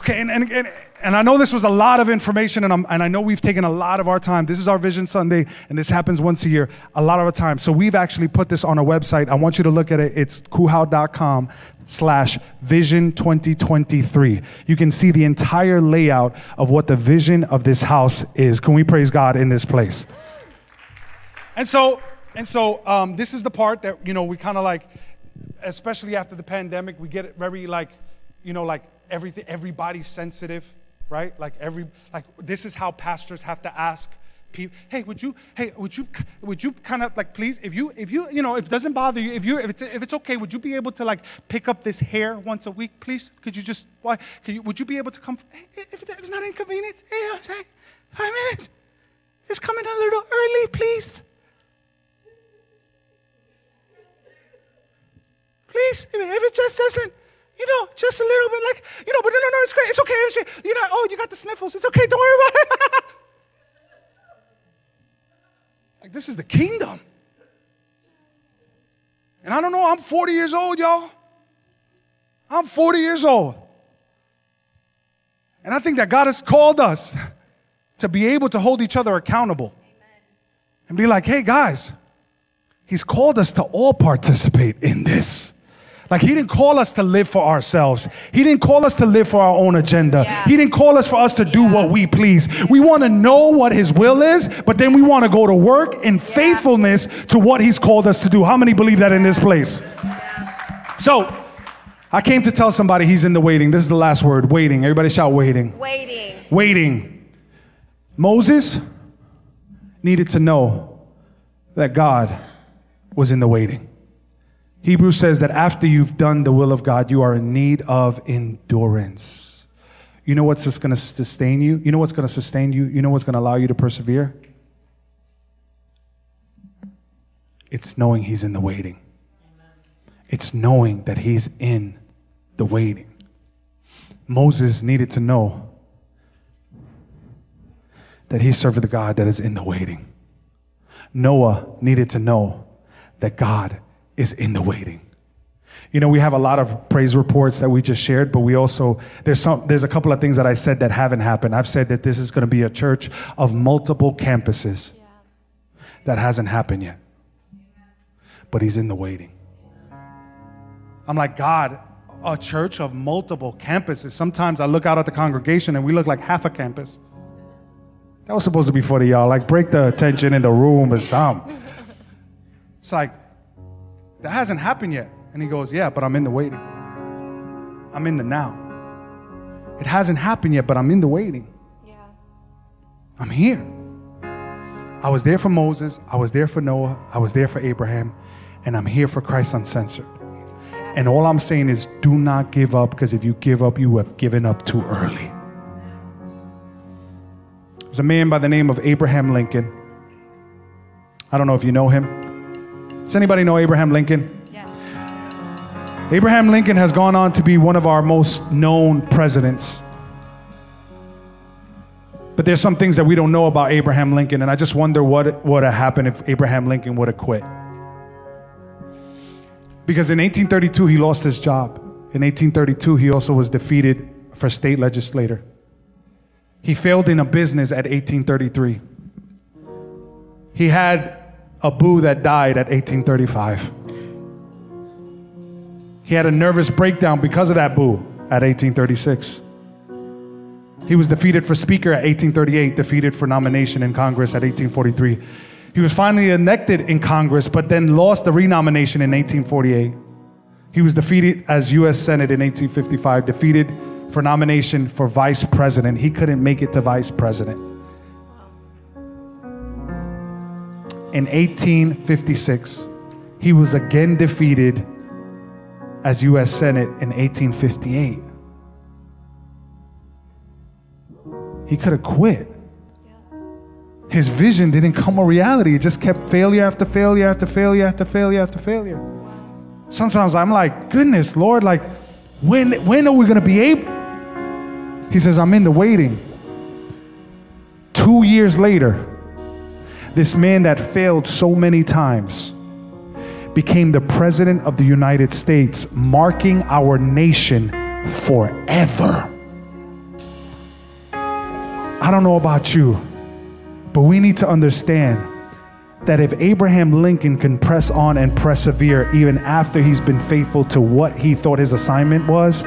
Okay, and, and, and, and I know this was a lot of information, and, and I know we've taken a lot of our time. This is our Vision Sunday, and this happens once a year, a lot of our time. So we've actually put this on our website. I want you to look at it. It's kuhau.com slash vision 2023. You can see the entire layout of what the vision of this house is. Can we praise God in this place? And so and so um, this is the part that, you know, we kind of like, especially after the pandemic, we get very like, you know, like everything, everybody's sensitive, right? Like every, like this is how pastors have to ask people, hey, would you, hey, would you, would you kind of like, please, if you, if you, you know, if it doesn't bother you, if you, if it's, if it's okay, would you be able to like pick up this hair once a week, please? Could you just, why, could you, would you be able to come, if it's not inconvenient, hey, saying? five minutes, just come in a little early, please. Please, if it just doesn't, you know, just a little bit like, you know, but no, no, no, it's great. It's okay. It's, you know, oh, you got the sniffles. It's okay. Don't worry about it. like, this is the kingdom. And I don't know, I'm 40 years old, y'all. I'm 40 years old. And I think that God has called us to be able to hold each other accountable and be like, hey, guys, He's called us to all participate in this. Like he didn't call us to live for ourselves. He didn't call us to live for our own agenda. Yeah. He didn't call us for us to do what we please. We want to know what his will is, but then we want to go to work in faithfulness to what he's called us to do. How many believe that in this place? So, I came to tell somebody he's in the waiting. This is the last word, waiting. Everybody shout waiting. Waiting. Waiting. Moses needed to know that God was in the waiting. Hebrews says that after you've done the will of God, you are in need of endurance. You know what's just going to sustain you? You know what's going to sustain you? You know what's going to allow you to persevere? It's knowing He's in the waiting. It's knowing that He's in the waiting. Moses needed to know that he served the God that is in the waiting. Noah needed to know that God is in the waiting. You know, we have a lot of praise reports that we just shared, but we also there's some there's a couple of things that I said that haven't happened. I've said that this is going to be a church of multiple campuses. That hasn't happened yet. But he's in the waiting. I'm like, God, a church of multiple campuses. Sometimes I look out at the congregation and we look like half a campus. That was supposed to be funny, y'all. Like break the tension in the room or something. It's like, that hasn't happened yet. And he goes, Yeah, but I'm in the waiting. I'm in the now. It hasn't happened yet, but I'm in the waiting. Yeah. I'm here. I was there for Moses, I was there for Noah, I was there for Abraham, and I'm here for Christ Uncensored. And all I'm saying is do not give up because if you give up, you have given up too early. There's a man by the name of Abraham Lincoln. I don't know if you know him. Does anybody know Abraham Lincoln? Yes. Abraham Lincoln has gone on to be one of our most known presidents. But there's some things that we don't know about Abraham Lincoln, and I just wonder what would have happened if Abraham Lincoln would have quit. Because in 1832, he lost his job. In 1832, he also was defeated for state legislator. He failed in a business at 1833. He had a boo that died at 1835. He had a nervous breakdown because of that boo at 1836. He was defeated for Speaker at 1838, defeated for nomination in Congress at 1843. He was finally elected in Congress, but then lost the renomination in 1848. He was defeated as U.S. Senate in 1855, defeated for nomination for vice president. He couldn't make it to vice president. In 1856, he was again defeated as U.S. Senate in 1858. He could have quit. His vision didn't come a reality. It just kept failure after failure after failure after failure after failure. Sometimes I'm like, goodness, Lord, like, when, when are we going to be able? He says, I'm in the waiting. Two years later, this man that failed so many times became the president of the United States, marking our nation forever. I don't know about you, but we need to understand that if Abraham Lincoln can press on and persevere even after he's been faithful to what he thought his assignment was,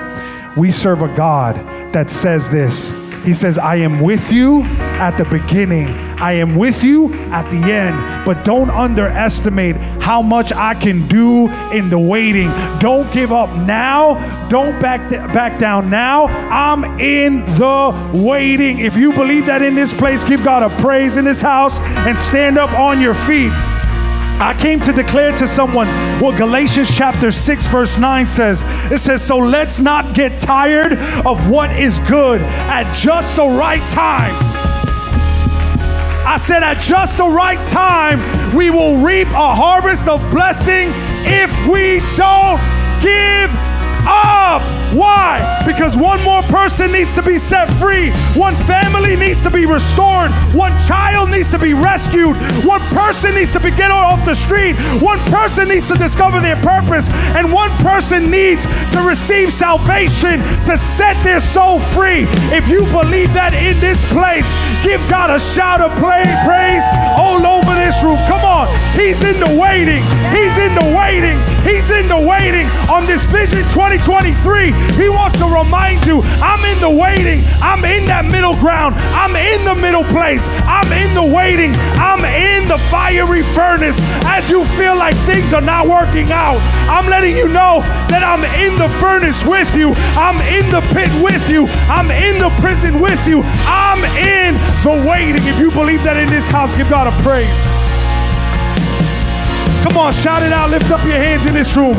we serve a God that says this. He says, I am with you at the beginning. I am with you at the end. But don't underestimate how much I can do in the waiting. Don't give up now. Don't back, back down now. I'm in the waiting. If you believe that in this place, give God a praise in this house and stand up on your feet. I came to declare to someone what Galatians chapter 6, verse 9 says. It says, So let's not get tired of what is good at just the right time. I said, At just the right time, we will reap a harvest of blessing if we don't give up. Why? Because one more person needs to be set free. One family needs to be restored. One child needs to be rescued. One person needs to be get off the street. One person needs to discover their purpose. And one person needs to receive salvation to set their soul free. If you believe that in this place, give God a shout of praise all over this room. Come on. He's in the waiting. He's in the waiting. He's in the waiting on this Vision 2023. He wants to remind you I'm in the waiting. I'm in that middle ground. I'm in the middle place. I'm in the waiting. I'm in the fiery furnace. As you feel like things are not working out, I'm letting you know that I'm in the furnace with you. I'm in the pit with you. I'm in the prison with you. I'm in the waiting. If you believe that in this house, give God a praise. Come on, shout it out. Lift up your hands in this room.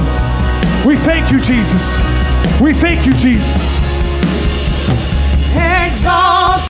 We thank you, Jesus. We thank you, Jesus.